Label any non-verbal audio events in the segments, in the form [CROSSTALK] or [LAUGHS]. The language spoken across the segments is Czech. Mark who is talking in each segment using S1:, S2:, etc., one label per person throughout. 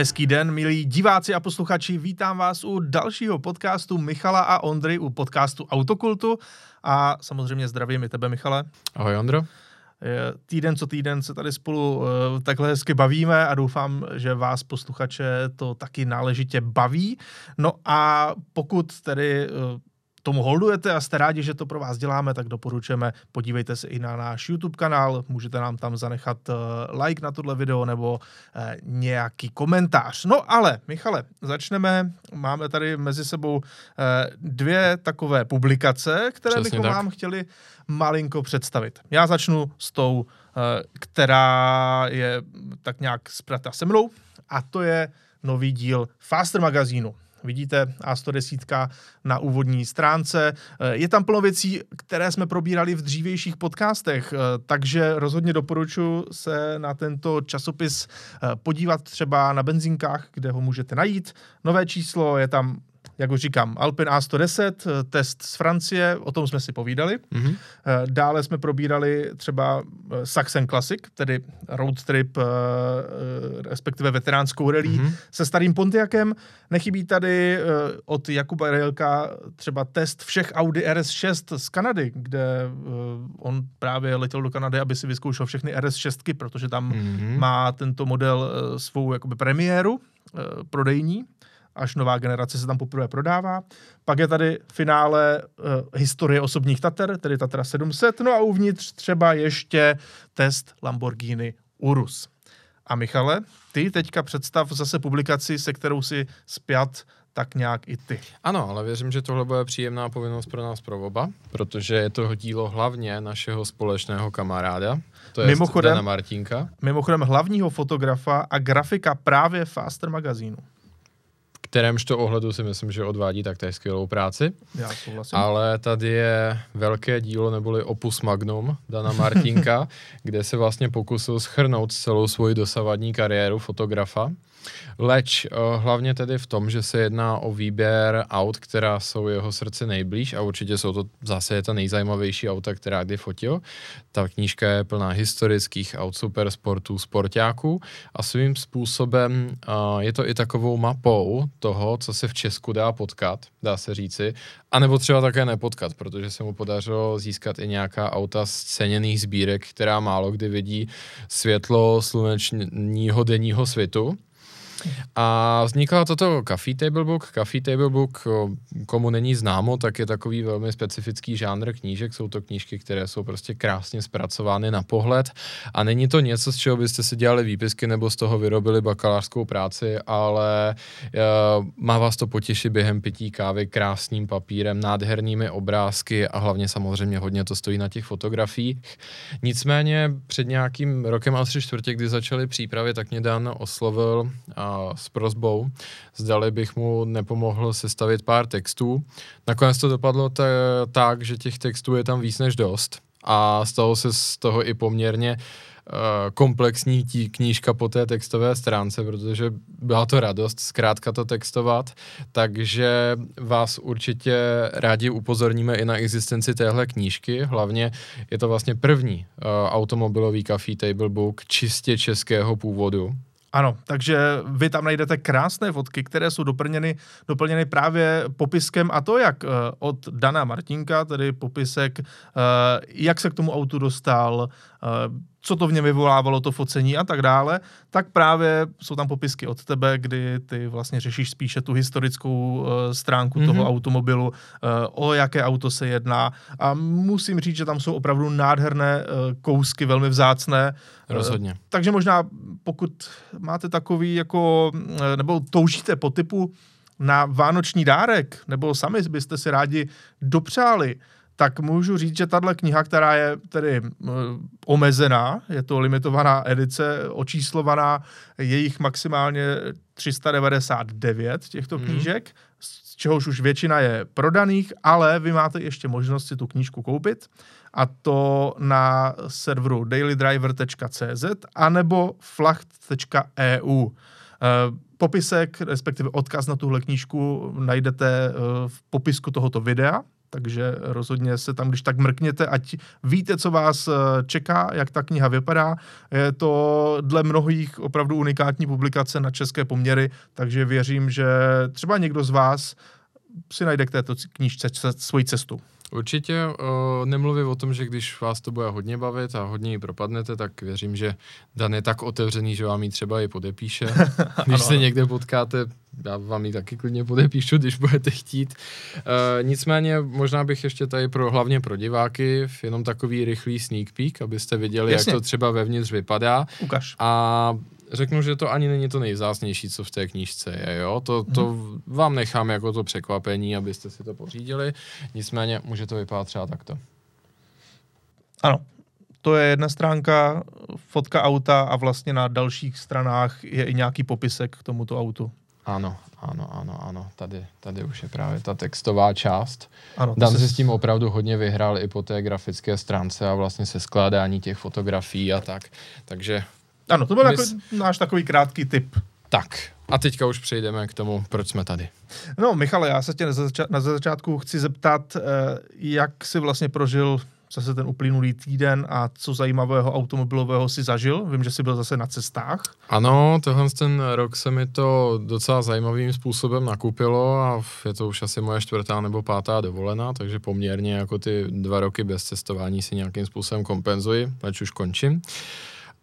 S1: Hezký den, milí diváci a posluchači, vítám vás u dalšího podcastu Michala a Ondry, u podcastu Autokultu a samozřejmě zdravím i tebe, Michale.
S2: Ahoj, Ondro.
S1: Týden co týden se tady spolu eh, takhle hezky bavíme a doufám, že vás posluchače to taky náležitě baví. No a pokud tedy eh, tomu holdujete a jste rádi, že to pro vás děláme, tak doporučujeme, podívejte se i na náš YouTube kanál, můžete nám tam zanechat uh, like na tohle video nebo uh, nějaký komentář. No ale, Michale, začneme, máme tady mezi sebou uh, dvě takové publikace, které Přesně bychom tak. vám chtěli malinko představit. Já začnu s tou, která je tak nějak zpratá se mnou a to je nový díl Faster magazínu. Vidíte A110 na úvodní stránce. Je tam plno věcí, které jsme probírali v dřívějších podcastech, takže rozhodně doporučuji se na tento časopis podívat třeba na benzinkách, kde ho můžete najít. Nové číslo je tam jak už říkám, Alpin A110, eh, test z Francie, o tom jsme si povídali. Mm-hmm. Dále jsme probírali třeba eh, Saxon Classic, tedy road trip, respektive veteránskou rally mm-hmm. se starým Pontiakem. Nechybí tady od Jakuba Railka třeba test všech Audi RS6 z Kanady, kde on právě letěl do Kanady, aby si vyzkoušel všechny RS6, protože tam mm-hmm. má tento model svou jakoby premiéru prodejní až nová generace se tam poprvé prodává. Pak je tady finále uh, historie osobních Tater, tedy Tatra 700, no a uvnitř třeba ještě test Lamborghini Urus. A Michale, ty teďka představ zase publikaci, se kterou si spjat tak nějak i ty.
S2: Ano, ale věřím, že tohle bude příjemná povinnost pro nás pro oba, protože je to dílo hlavně našeho společného kamaráda, to je mimochodem, Dana Martinka.
S1: Mimochodem hlavního fotografa a grafika právě Faster magazínu
S2: kterémž to ohledu si myslím, že odvádí taktéž skvělou práci.
S1: Já souhlasím.
S2: Ale tady je velké dílo, neboli opus magnum Dana Martinka, [LAUGHS] kde se vlastně pokusil schrnout celou svoji dosavadní kariéru fotografa Leč uh, hlavně tedy v tom, že se jedná o výběr aut, která jsou jeho srdce nejblíž a určitě jsou to zase je ta nejzajímavější auta, která kdy fotil. Ta knížka je plná historických aut, supersportů, sportáků a svým způsobem uh, je to i takovou mapou toho, co se v Česku dá potkat, dá se říci, a nebo třeba také nepotkat, protože se mu podařilo získat i nějaká auta z ceněných sbírek, která málo kdy vidí světlo slunečního denního světu. A vznikla toto Coffee Table Book. Coffee Table Book, komu není známo, tak je takový velmi specifický žánr knížek. Jsou to knížky, které jsou prostě krásně zpracovány na pohled a není to něco, z čeho byste si dělali výpisky nebo z toho vyrobili bakalářskou práci, ale uh, má vás to potěšit během pití kávy krásným papírem, nádhernými obrázky a hlavně samozřejmě hodně to stojí na těch fotografiích. Nicméně před nějakým rokem a tři čtvrtě, kdy začaly přípravy, tak mě Dan oslovil a s prozbou, zdali bych mu nepomohl sestavit pár textů. Nakonec to dopadlo t- tak, že těch textů je tam víc než dost. A stalo se z toho i poměrně uh, komplexní tí, knížka po té textové stránce, protože byla to radost zkrátka to textovat, takže vás určitě rádi upozorníme i na existenci téhle knížky, hlavně je to vlastně první uh, automobilový coffee table book čistě českého původu,
S1: ano, takže vy tam najdete krásné fotky, které jsou doplněny, doplněny právě popiskem a to jak uh, od Dana Martinka, tedy popisek, uh, jak se k tomu autu dostal, co to v něm vyvolávalo, to focení a tak dále, tak právě jsou tam popisky od tebe, kdy ty vlastně řešíš spíše tu historickou uh, stránku mm-hmm. toho automobilu, uh, o jaké auto se jedná a musím říct, že tam jsou opravdu nádherné kousky, velmi vzácné.
S2: Rozhodně.
S1: Takže možná pokud máte takový jako, nebo toužíte po typu na vánoční dárek, nebo sami byste si rádi dopřáli, tak můžu říct, že tahle kniha, která je tedy uh, omezená, je to limitovaná edice, očíslovaná, je jich maximálně 399 těchto mm. knížek, z čehož už většina je prodaných, ale vy máte ještě možnost si tu knížku koupit a to na serveru dailydriver.cz anebo flacht.eu. Uh, popisek, respektive odkaz na tuhle knížku najdete uh, v popisku tohoto videa, takže rozhodně se tam, když tak mrkněte, ať víte, co vás eh, čeká, jak ta kniha vypadá. Je to dle mnohých opravdu unikátní publikace na české poměry, takže věřím, že třeba někdo z vás si najde k této knížce svoji cestu.
S2: Určitě uh, nemluvím o tom, že když vás to bude hodně bavit a hodně ji propadnete, tak věřím, že Dan je tak otevřený, že vám ji třeba i podepíše. [LAUGHS] když se někde potkáte, já vám ji taky klidně podepíšu, když budete chtít. Uh, nicméně možná bych ještě tady pro, hlavně pro diváky, jenom takový rychlý sneak peek, abyste viděli, Jasně. jak to třeba vevnitř vypadá.
S1: Ukaž.
S2: A řeknu, že to ani není to nejvzácnější, co v té knížce je, jo, to, to hmm. vám nechám jako to překvapení, abyste si to pořídili, nicméně může to vypadat třeba takto.
S1: Ano, to je jedna stránka, fotka auta a vlastně na dalších stranách je i nějaký popisek k tomuto autu.
S2: Ano, ano, ano, ano. Tady, tady už je právě ta textová část. Ano, Dan si s tím opravdu hodně vyhrál i po té grafické stránce a vlastně se skládání těch fotografií a tak. Takže
S1: ano, to byl jako náš takový krátký tip.
S2: Tak, a teďka už přejdeme k tomu, proč jsme tady.
S1: No, Michale, já se tě na, zača- na začátku chci zeptat, eh, jak jsi vlastně prožil zase ten uplynulý týden a co zajímavého automobilového si zažil? Vím, že jsi byl zase na cestách.
S2: Ano, tohle ten rok se mi to docela zajímavým způsobem nakupilo a je to už asi moje čtvrtá nebo pátá dovolená, takže poměrně jako ty dva roky bez cestování si nějakým způsobem kompenzuji, ať už končím.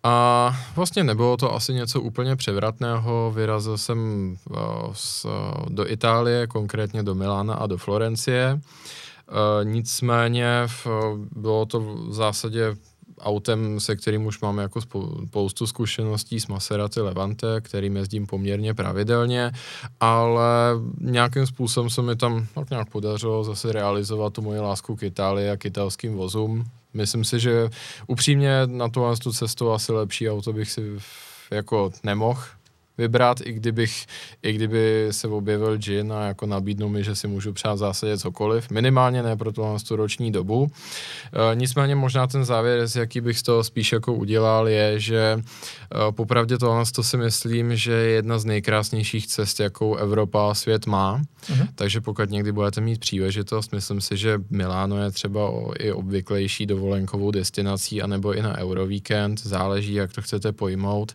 S2: A vlastně nebylo to asi něco úplně převratného. Vyrazil jsem z, uh, do Itálie, konkrétně do Milána a do Florencie. Uh, nicméně bylo to v zásadě autem, se kterým už mám jako spoustu zkušeností s Maserati Levante, kterým jezdím poměrně pravidelně, ale nějakým způsobem se mi tam tak nějak podařilo zase realizovat tu moji lásku k Itálii a k italským vozům. Myslím si, že upřímně na tu, tu cestu asi lepší auto bych si jako nemohl vybrat, i kdybych, i kdyby se objevil Gin a jako nabídnul mi, že si můžu přát v zásadě cokoliv, minimálně ne pro tu roční dobu. E, nicméně možná ten závěr, z jaký bych z toho spíš jako udělal, je, že e, popravdě tohle to si myslím, že je jedna z nejkrásnějších cest, jakou Evropa a svět má. Uh-huh. Takže pokud někdy budete mít příležitost, myslím si, že Miláno je třeba o, i obvyklejší dovolenkovou destinací, anebo i na Eurovíkend, záleží, jak to chcete pojmout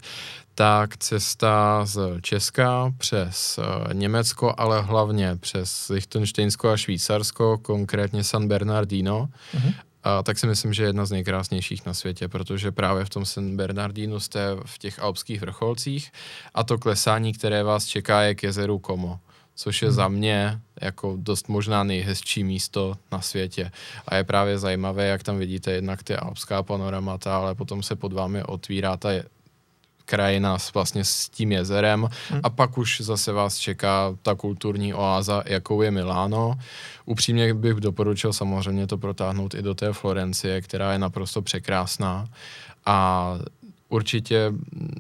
S2: tak cesta z Česka přes uh, Německo, ale hlavně přes Lichtensteinsko a Švýcarsko, konkrétně San Bernardino, uh-huh. A tak si myslím, že je jedna z nejkrásnějších na světě, protože právě v tom San Bernardino jste v těch alpských vrcholcích a to klesání, které vás čeká, je k jezeru Como což je hmm. za mě jako dost možná nejhezčí místo na světě. A je právě zajímavé, jak tam vidíte jednak ty alpská panoramata, ale potom se pod vámi otvírá ta krajina s, vlastně s tím jezerem hmm. a pak už zase vás čeká ta kulturní oáza, jakou je Miláno. Upřímně bych doporučil samozřejmě to protáhnout i do té Florencie, která je naprosto překrásná a určitě,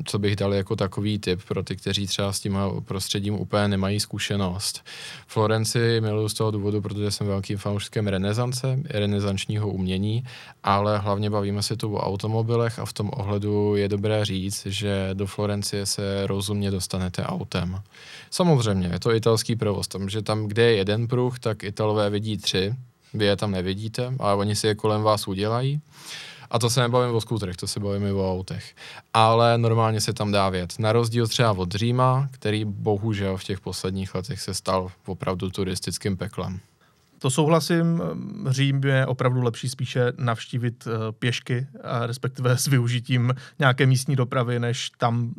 S2: co bych dal jako takový tip pro ty, kteří třeba s tím prostředím úplně nemají zkušenost. Florenci miluju z toho důvodu, protože jsem velkým fanouškem renesance, renesančního umění, ale hlavně bavíme se tu o automobilech a v tom ohledu je dobré říct, že do Florencie se rozumně dostanete autem. Samozřejmě, je to italský provoz, takže tam, kde je jeden pruh, tak Italové vidí tři, vy je tam nevidíte, ale oni si je kolem vás udělají. A to se nebavím o skútrech, to se bavíme o autech. Ale normálně se tam dá vět. Na rozdíl třeba od Říma, který bohužel v těch posledních letech se stal opravdu turistickým peklem.
S1: To souhlasím, Řím je opravdu lepší spíše navštívit eh, pěšky, respektive s využitím nějaké místní dopravy, než tam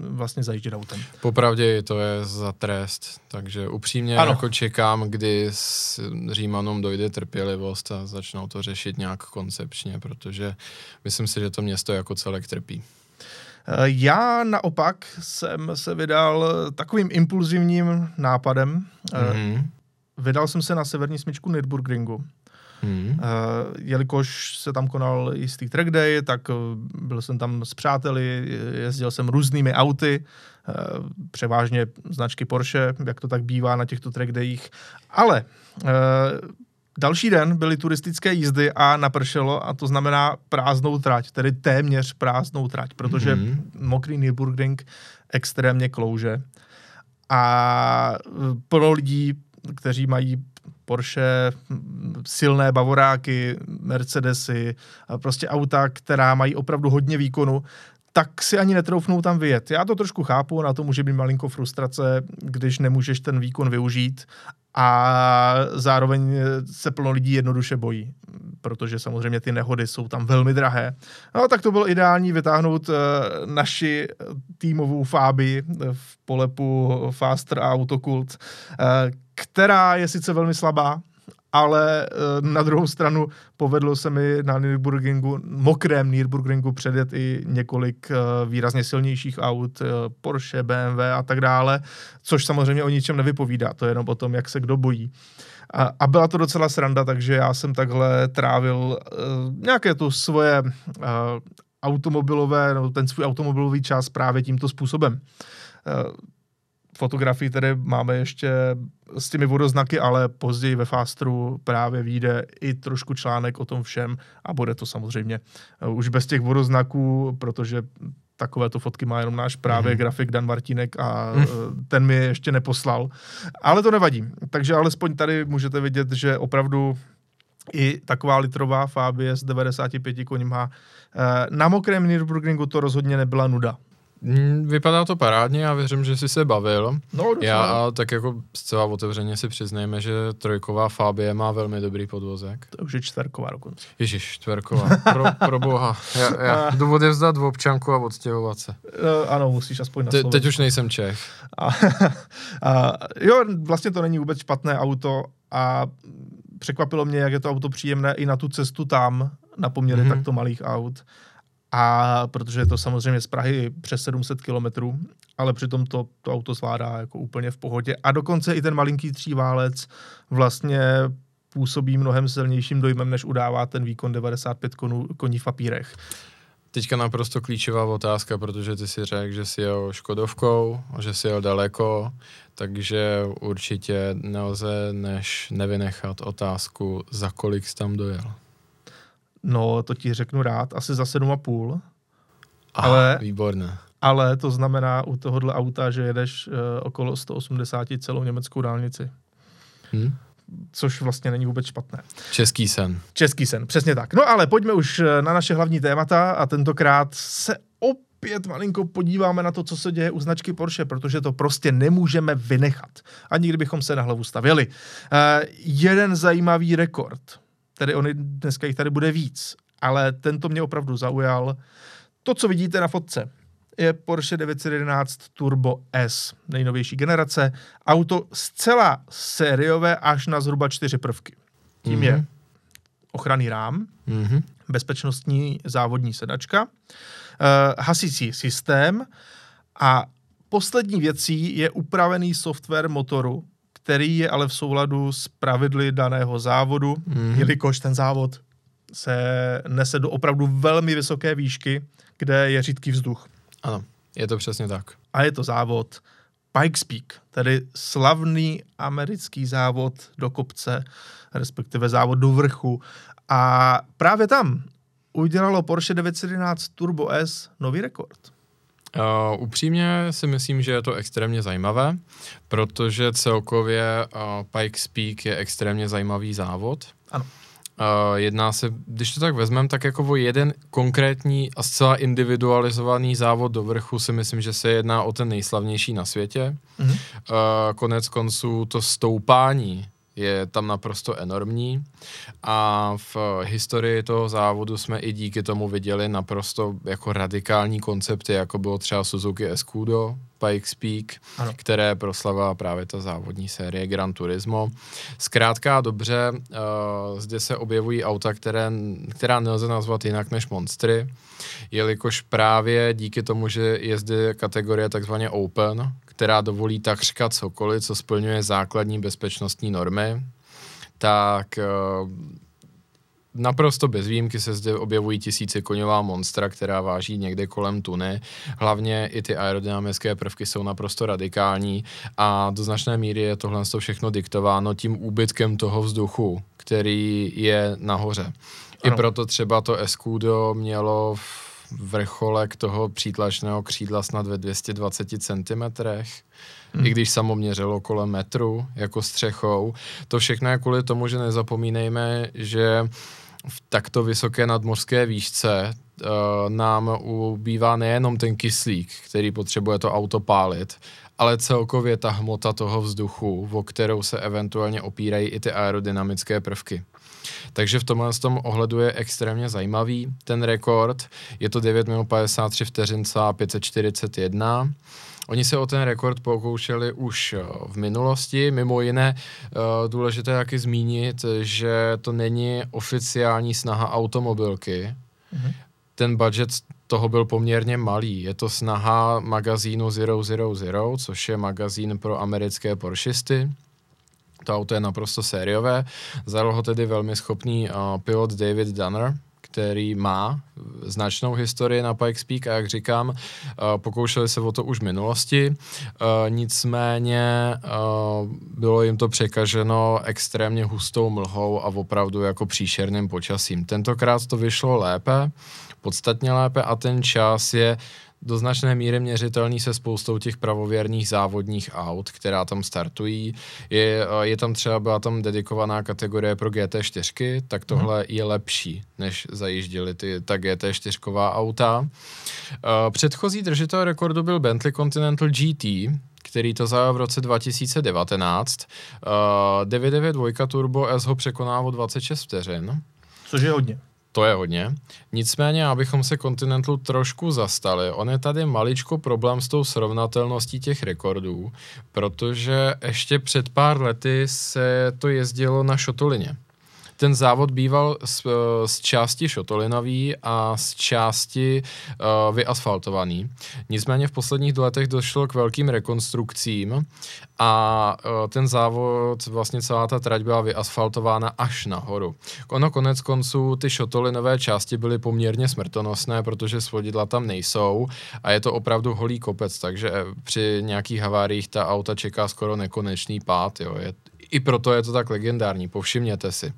S1: vlastně zajíždět autem.
S2: Popravdě to je za trest, takže upřímně ano. jako čekám, kdy s Římanům dojde trpělivost a začnou to řešit nějak koncepčně, protože myslím si, že to město jako celek trpí.
S1: Eh, já naopak jsem se vydal takovým impulzivním nápadem. Mm-hmm. Vydal jsem se na severní smyčku Nürburgringu. Hmm. Uh, jelikož se tam konal jistý track day, tak uh, byl jsem tam s přáteli, jezdil jsem různými auty, uh, převážně značky Porsche, jak to tak bývá na těchto track dayích. Ale uh, Další den byly turistické jízdy a napršelo a to znamená prázdnou trať, tedy téměř prázdnou trať, protože mm-hmm. mokrý Nürburgring extrémně klouže. A plno lidí kteří mají Porsche, silné bavoráky, Mercedesy, prostě auta, která mají opravdu hodně výkonu, tak si ani netroufnou tam vyjet. Já to trošku chápu, na to může být malinko frustrace, když nemůžeš ten výkon využít a zároveň se plno lidí jednoduše bojí, protože samozřejmě ty nehody jsou tam velmi drahé. No tak to bylo ideální vytáhnout uh, naši týmovou Fáby v polepu Faster a Autokult, uh, která je sice velmi slabá, ale uh, na druhou stranu povedlo se mi na Nürburgringu, mokrém Nürburgringu předjet i několik uh, výrazně silnějších aut, uh, Porsche, BMW a tak dále, což samozřejmě o ničem nevypovídá, to je jenom o tom, jak se kdo bojí. A, byla to docela sranda, takže já jsem takhle trávil nějaké to svoje automobilové, no, ten svůj automobilový čas právě tímto způsobem. Fotografii tedy máme ještě s těmi vodoznaky, ale později ve Fastru právě vyjde i trošku článek o tom všem a bude to samozřejmě uh, už bez těch vodoznaků, protože takovéto fotky má jenom náš právě mm-hmm. grafik Dan Martinek a mm. ten mi je ještě neposlal. Ale to nevadí. Takže alespoň tady můžete vidět, že opravdu i taková litrová Fabie s 95 koněma. Eh, na mokrém Nürburgringu to rozhodně nebyla nuda.
S2: Vypadá to parádně, já věřím, že jsi se bavil.
S1: No,
S2: já a tak jako zcela otevřeně si přiznejme, že trojková Fabie má velmi dobrý podvozek.
S1: To už je čtverková dokonce.
S2: Ježíš, čtverková. Pro, pro boha. Já, já [LAUGHS] jdu vzdat v občanku a odstěhovat se.
S1: Uh, ano, musíš aspoň na
S2: Te, Teď už nejsem Čech.
S1: A, [LAUGHS] a, jo, vlastně to není vůbec špatné auto a překvapilo mě, jak je to auto příjemné i na tu cestu tam, na poměry mm-hmm. takto malých aut. A protože je to samozřejmě z Prahy přes 700 kilometrů, ale přitom to, to auto zvládá jako úplně v pohodě. A dokonce i ten malinký tříválec vlastně působí mnohem silnějším dojmem, než udává ten výkon 95 konů, koní v papírech.
S2: Teďka naprosto klíčová otázka, protože ty si řekl, že si jel Škodovkou, že si jel daleko, takže určitě nelze než nevynechat otázku, za kolik jsi tam dojel.
S1: No, to ti řeknu rád, asi za 7,5.
S2: Ah, ale, výborné.
S1: Ale to znamená u tohohle auta, že jedeš uh, okolo 180 celou německou dálnici. Hmm? Což vlastně není vůbec špatné.
S2: Český sen.
S1: Český sen, přesně tak. No ale pojďme už eh, na naše hlavní témata a tentokrát se opět malinko podíváme na to, co se děje u značky Porsche, protože to prostě nemůžeme vynechat. Ani kdybychom se na hlavu stavěli. Uh, jeden zajímavý rekord tedy oni, dneska jich tady bude víc, ale tento mě opravdu zaujal. To, co vidíte na fotce, je Porsche 911 Turbo S, nejnovější generace. Auto zcela sériové až na zhruba čtyři prvky. Tím mm-hmm. je mhm. ochranný rám, mm-hmm. bezpečnostní závodní sedačka, uh, hasicí systém a poslední věcí je upravený software motoru, který je ale v souladu s pravidly daného závodu, mm-hmm. jelikož ten závod se nese do opravdu velmi vysoké výšky, kde je řídký vzduch.
S2: Ano, je to přesně tak.
S1: A je to závod Pikes Peak, tedy slavný americký závod do kopce, respektive závod do vrchu. A právě tam udělalo Porsche 911 Turbo S nový rekord.
S2: Uh, upřímně si myslím, že je to extrémně zajímavé, protože celkově uh, Pikes Peak je extrémně zajímavý závod.
S1: Ano.
S2: Uh, jedná se, když to tak vezmeme, tak jako o jeden konkrétní a zcela individualizovaný závod do vrchu si myslím, že se jedná o ten nejslavnější na světě. Mm-hmm. Uh, konec konců to stoupání je tam naprosto enormní. A v historii toho závodu jsme i díky tomu viděli naprosto jako radikální koncepty, jako bylo třeba Suzuki Escudo, Pikes Peak, ano. které proslavila právě ta závodní série Gran Turismo. Zkrátka dobře, uh, zde se objevují auta, které, která nelze nazvat jinak než monstry, jelikož právě díky tomu, že je zde kategorie takzvaně open, která dovolí takřka cokoliv, co splňuje základní bezpečnostní normy, tak eh, naprosto bez výjimky se zde objevují tisíce koňová monstra, která váží někde kolem tuny. Hlavně i ty aerodynamické prvky jsou naprosto radikální a do značné míry je tohle všechno diktováno tím úbytkem toho vzduchu, který je nahoře. Ano. I proto třeba to Escudo mělo v vrcholek toho přítlačného křídla snad ve 220 cm, hmm. i když samo měřilo kolem metru jako střechou. To všechno je kvůli tomu, že nezapomínejme, že v takto vysoké nadmořské výšce uh, nám ubývá nejenom ten kyslík, který potřebuje to auto pálit, ale celkově ta hmota toho vzduchu, o kterou se eventuálně opírají i ty aerodynamické prvky. Takže v tomhle tom ohledu je extrémně zajímavý ten rekord. Je to 9 minut 53 vteřin 541. Oni se o ten rekord pokoušeli už eh, v minulosti, mimo jiné eh, důležité taky zmínit, že to není oficiální snaha automobilky. Mm-hmm. Ten budget toho byl poměrně malý. Je to snaha magazínu 000, což je magazín pro americké Porschisty. To auto je naprosto sériové. Zajel ho tedy velmi schopný uh, pilot David Dunner, který má značnou historii na Pikes Peak a jak říkám, uh, pokoušeli se o to už v minulosti, uh, nicméně bylo jim to překaženo extrémně hustou mlhou a opravdu jako příšerným počasím. Tentokrát to vyšlo lépe, podstatně lépe a ten čas je do značné míry měřitelný se spoustou těch pravověrných závodních aut, která tam startují. Je, je tam třeba, byla tam dedikovaná kategorie pro GT4, tak tohle hmm. je lepší, než zajížděli ty, ta GT4 auta. Předchozí držitel rekordu byl Bentley Continental GT, který to zajel v roce 2019. 992 Turbo S ho překoná o 26 vteřin.
S1: Což je hodně.
S2: To je hodně. Nicméně, abychom se Continentalu trošku zastali, on je tady maličko problém s tou srovnatelností těch rekordů, protože ještě před pár lety se to jezdilo na šotolině ten závod býval z, eh, z části šotolinový a z části uh, vyasfaltovaný. Nicméně v posledních letech došlo k velkým rekonstrukcím a uh, ten závod, vlastně celá ta trať byla vyasfaltována až nahoru. Ono konec konců ty šotolinové části byly poměrně smrtonosné, protože svodidla tam nejsou a je to opravdu holý kopec, takže při nějakých haváriích ta auta čeká skoro nekonečný pád. Jo. Je, I proto je to tak legendární, povšimněte si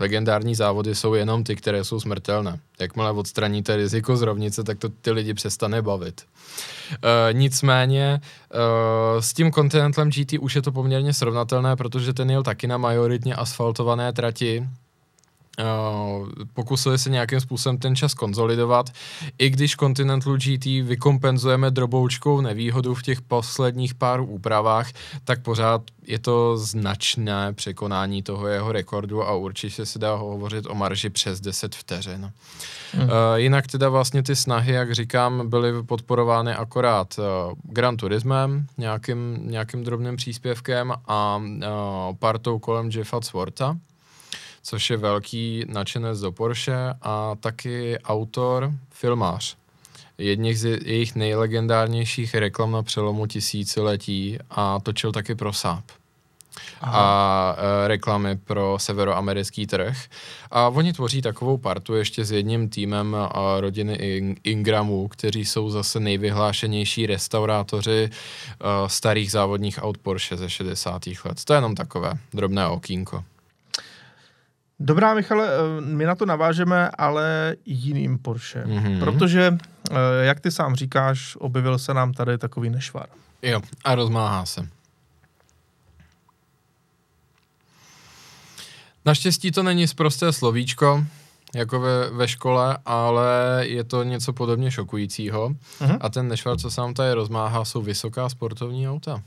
S2: legendární závody jsou jenom ty, které jsou smrtelné. Jakmile odstraníte riziko z rovnice, tak to ty lidi přestane bavit. E, nicméně e, s tím Continentalem GT už je to poměrně srovnatelné, protože ten jel taky na majoritně asfaltované trati, pokusili se nějakým způsobem ten čas konzolidovat, i když Continental GT vykompenzujeme droboučkou nevýhodu v těch posledních pár úpravách, tak pořád je to značné překonání toho jeho rekordu a určitě se dá hovořit o marži přes 10 vteřin. Hmm. Uh, jinak teda vlastně ty snahy, jak říkám, byly podporovány akorát uh, Gran Turismem, nějakým, nějakým drobným příspěvkem a uh, partou kolem Jeffa Swarta což je velký nadšenec do Porsche a taky autor, filmář. Jedních z jejich nejlegendárnějších reklam na přelomu tisíciletí a točil taky pro Saab. Aha. a e, reklamy pro severoamerický trh. A oni tvoří takovou partu ještě s jedním týmem a rodiny Ingramů, kteří jsou zase nejvyhlášenější restaurátoři e, starých závodních aut Porsche ze 60. let. To je jenom takové drobné okýnko.
S1: Dobrá, Michale, eh, my na to navážeme, ale jiným Porsche. Mm-hmm. Protože, eh, jak ty sám říkáš, objevil se nám tady takový nešvar.
S2: Jo, a rozmáhá se. Naštěstí to není zprosté slovíčko, jako ve, ve škole, ale je to něco podobně šokujícího. Mm-hmm. A ten nešvar, co se nám tady rozmáhá, jsou vysoká sportovní auta.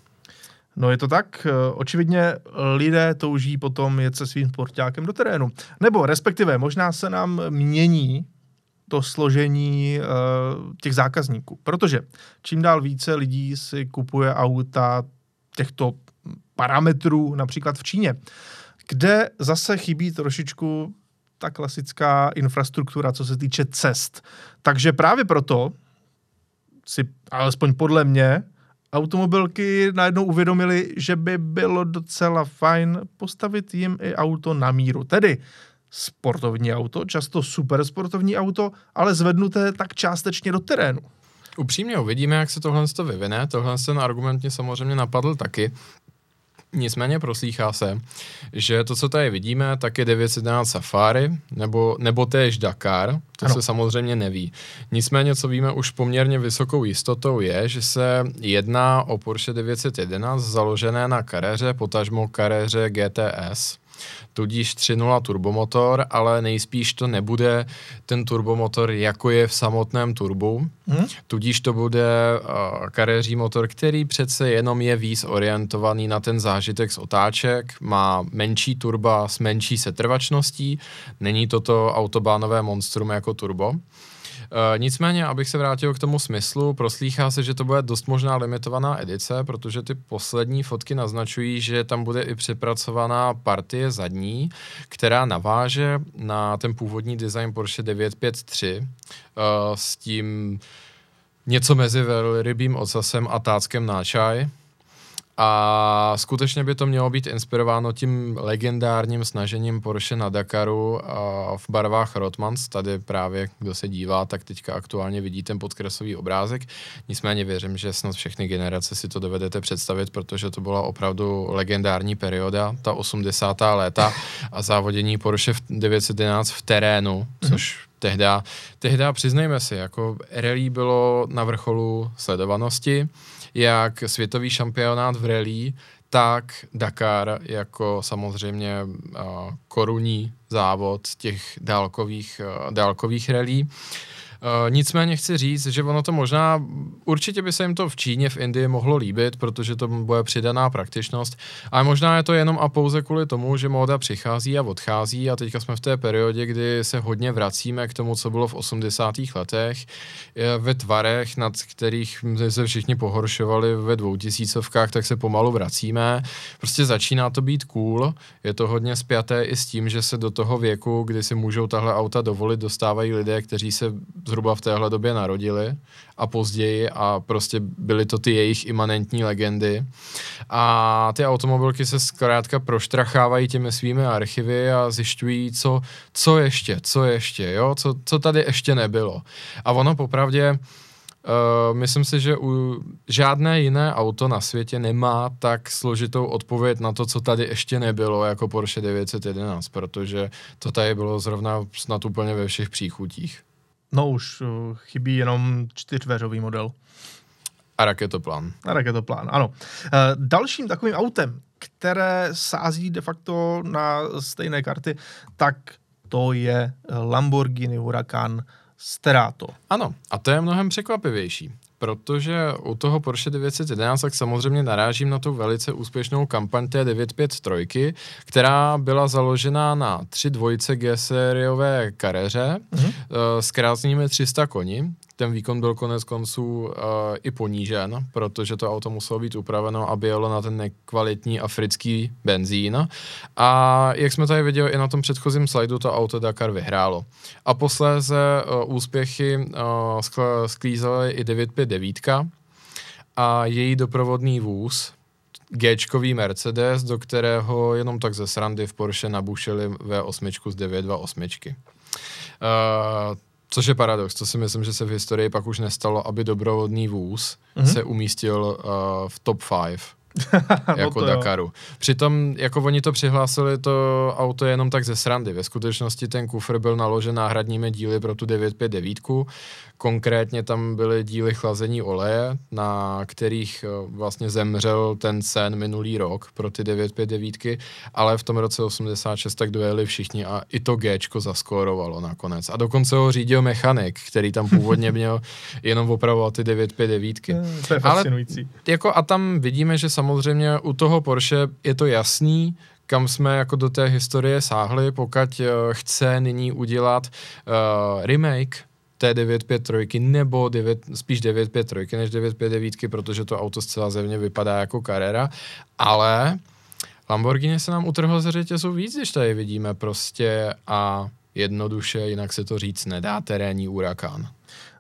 S1: No je to tak, eh, očividně lidé touží potom jet se svým sportákem do terénu. Nebo respektive možná se nám mění to složení uh, těch zákazníků. Protože čím dál více lidí si kupuje auta těchto parametrů, například v Číně, kde zase chybí trošičku ta klasická infrastruktura, co se týče cest. Takže právě proto si, alespoň podle mě, automobilky najednou uvědomili, že by bylo docela fajn postavit jim i auto na míru. Tedy sportovní auto, často super sportovní auto, ale zvednuté tak částečně do terénu.
S2: Upřímně uvidíme, jak se tohle to vyvine. Tohle ten argument mě samozřejmě napadl taky. Nicméně proslýchá se, že to, co tady vidíme, tak je 911 Safari nebo, nebo též Dakar, to ano. se samozřejmě neví. Nicméně, co víme už poměrně vysokou jistotou je, že se jedná o Porsche 911 založené na karéře, potažmo karéře GTS tudíž 3.0 turbomotor, ale nejspíš to nebude ten turbomotor, jako je v samotném turbu, hmm? tudíž to bude uh, karéří motor, který přece jenom je víc orientovaný na ten zážitek z otáček, má menší turba s menší setrvačností, není to to autobánové monstrum jako turbo. Uh, nicméně, abych se vrátil k tomu smyslu, proslýchá se, že to bude dost možná limitovaná edice, protože ty poslední fotky naznačují, že tam bude i přepracovaná partie zadní, která naváže na ten původní design Porsche 953 uh, eh, s tím něco mezi velrybým ocasem a táckem na čaj. A skutečně by to mělo být inspirováno tím legendárním snažením Porsche na Dakaru v barvách Rotmans. Tady právě, kdo se dívá, tak teďka aktuálně vidí ten podkresový obrázek. Nicméně věřím, že snad všechny generace si to dovedete představit, protože to byla opravdu legendární perioda, ta 80. léta a závodění Porsche 911 v terénu, mhm. což tehda, tehda přiznejme si, jako rally bylo na vrcholu sledovanosti jak světový šampionát v rally, tak Dakar jako samozřejmě korunní závod těch dálkových, dálkových rally. Uh, nicméně chci říct, že ono to možná, určitě by se jim to v Číně, v Indii mohlo líbit, protože to bude přidaná praktičnost, ale možná je to jenom a pouze kvůli tomu, že móda přichází a odchází a teďka jsme v té periodě, kdy se hodně vracíme k tomu, co bylo v 80. letech, ve tvarech, nad kterých se všichni pohoršovali ve dvoutisícovkách, tak se pomalu vracíme. Prostě začíná to být cool, je to hodně spjaté i s tím, že se do toho věku, kdy si můžou tahle auta dovolit, dostávají lidé, kteří se zhruba v téhle době narodili a později a prostě byly to ty jejich imanentní legendy. A ty automobilky se zkrátka proštrachávají těmi svými archivy a zjišťují, co, co ještě, co ještě, jo, co, co tady ještě nebylo. A ono popravdě, Uh, myslím si, že u žádné jiné auto na světě nemá tak složitou odpověď na to, co tady ještě nebylo, jako Porsche 911, protože to tady bylo zrovna snad úplně ve všech příchutích.
S1: No už uh, chybí jenom čtyřveřový model.
S2: A raketoplán.
S1: A raketoplán, ano. Uh, dalším takovým autem, které sází de facto na stejné karty, tak to je Lamborghini Huracan Sterato.
S2: Ano, a to je mnohem překvapivější protože u toho Porsche 911 tak samozřejmě narážím na tu velice úspěšnou kampaň té 953, která byla založena na tři dvojice G-sériové kareře mm-hmm. s krásnými 300 koní, ten výkon byl konec konců uh, i ponížen, protože to auto muselo být upraveno, aby jelo na ten nekvalitní africký benzín. A jak jsme tady viděli i na tom předchozím slajdu, to auto Dakar vyhrálo. A posléze uh, úspěchy uh, sklízely i 959 a její doprovodný vůz, g Mercedes, do kterého jenom tak ze srandy v Porsche nabušili V8 z 928. Uh, Což je paradox, to si myslím, že se v historii pak už nestalo, aby dobrovodný vůz mm-hmm. se umístil uh, v top 5 [LAUGHS] jako no Dakaru. Jo. Přitom, jako oni to přihlásili, to auto je jenom tak ze srandy. Ve skutečnosti ten kufr byl naložen náhradními díly pro tu 959, Konkrétně tam byly díly chlazení oleje, na kterých eh, vlastně zemřel ten sen minulý rok pro ty 959, ale v tom roce 86 tak dojeli všichni a i to G zaskórovalo nakonec. A dokonce ho řídil mechanik, který tam původně [LAUGHS] měl jenom opravovat ty 959.
S1: Eh, to je fascinující. Ale,
S2: jako, a tam vidíme, že samozřejmě u toho Porsche je to jasný, kam jsme jako do té historie sáhli, pokud uh, chce nyní udělat uh, remake té 953 nebo 9, spíš 953 než 959, protože to auto zcela zevně vypadá jako Carrera, ale Lamborghini se nám utrhlo ze řetězu víc, když tady vidíme prostě a jednoduše, jinak se to říct nedá, terénní urakán.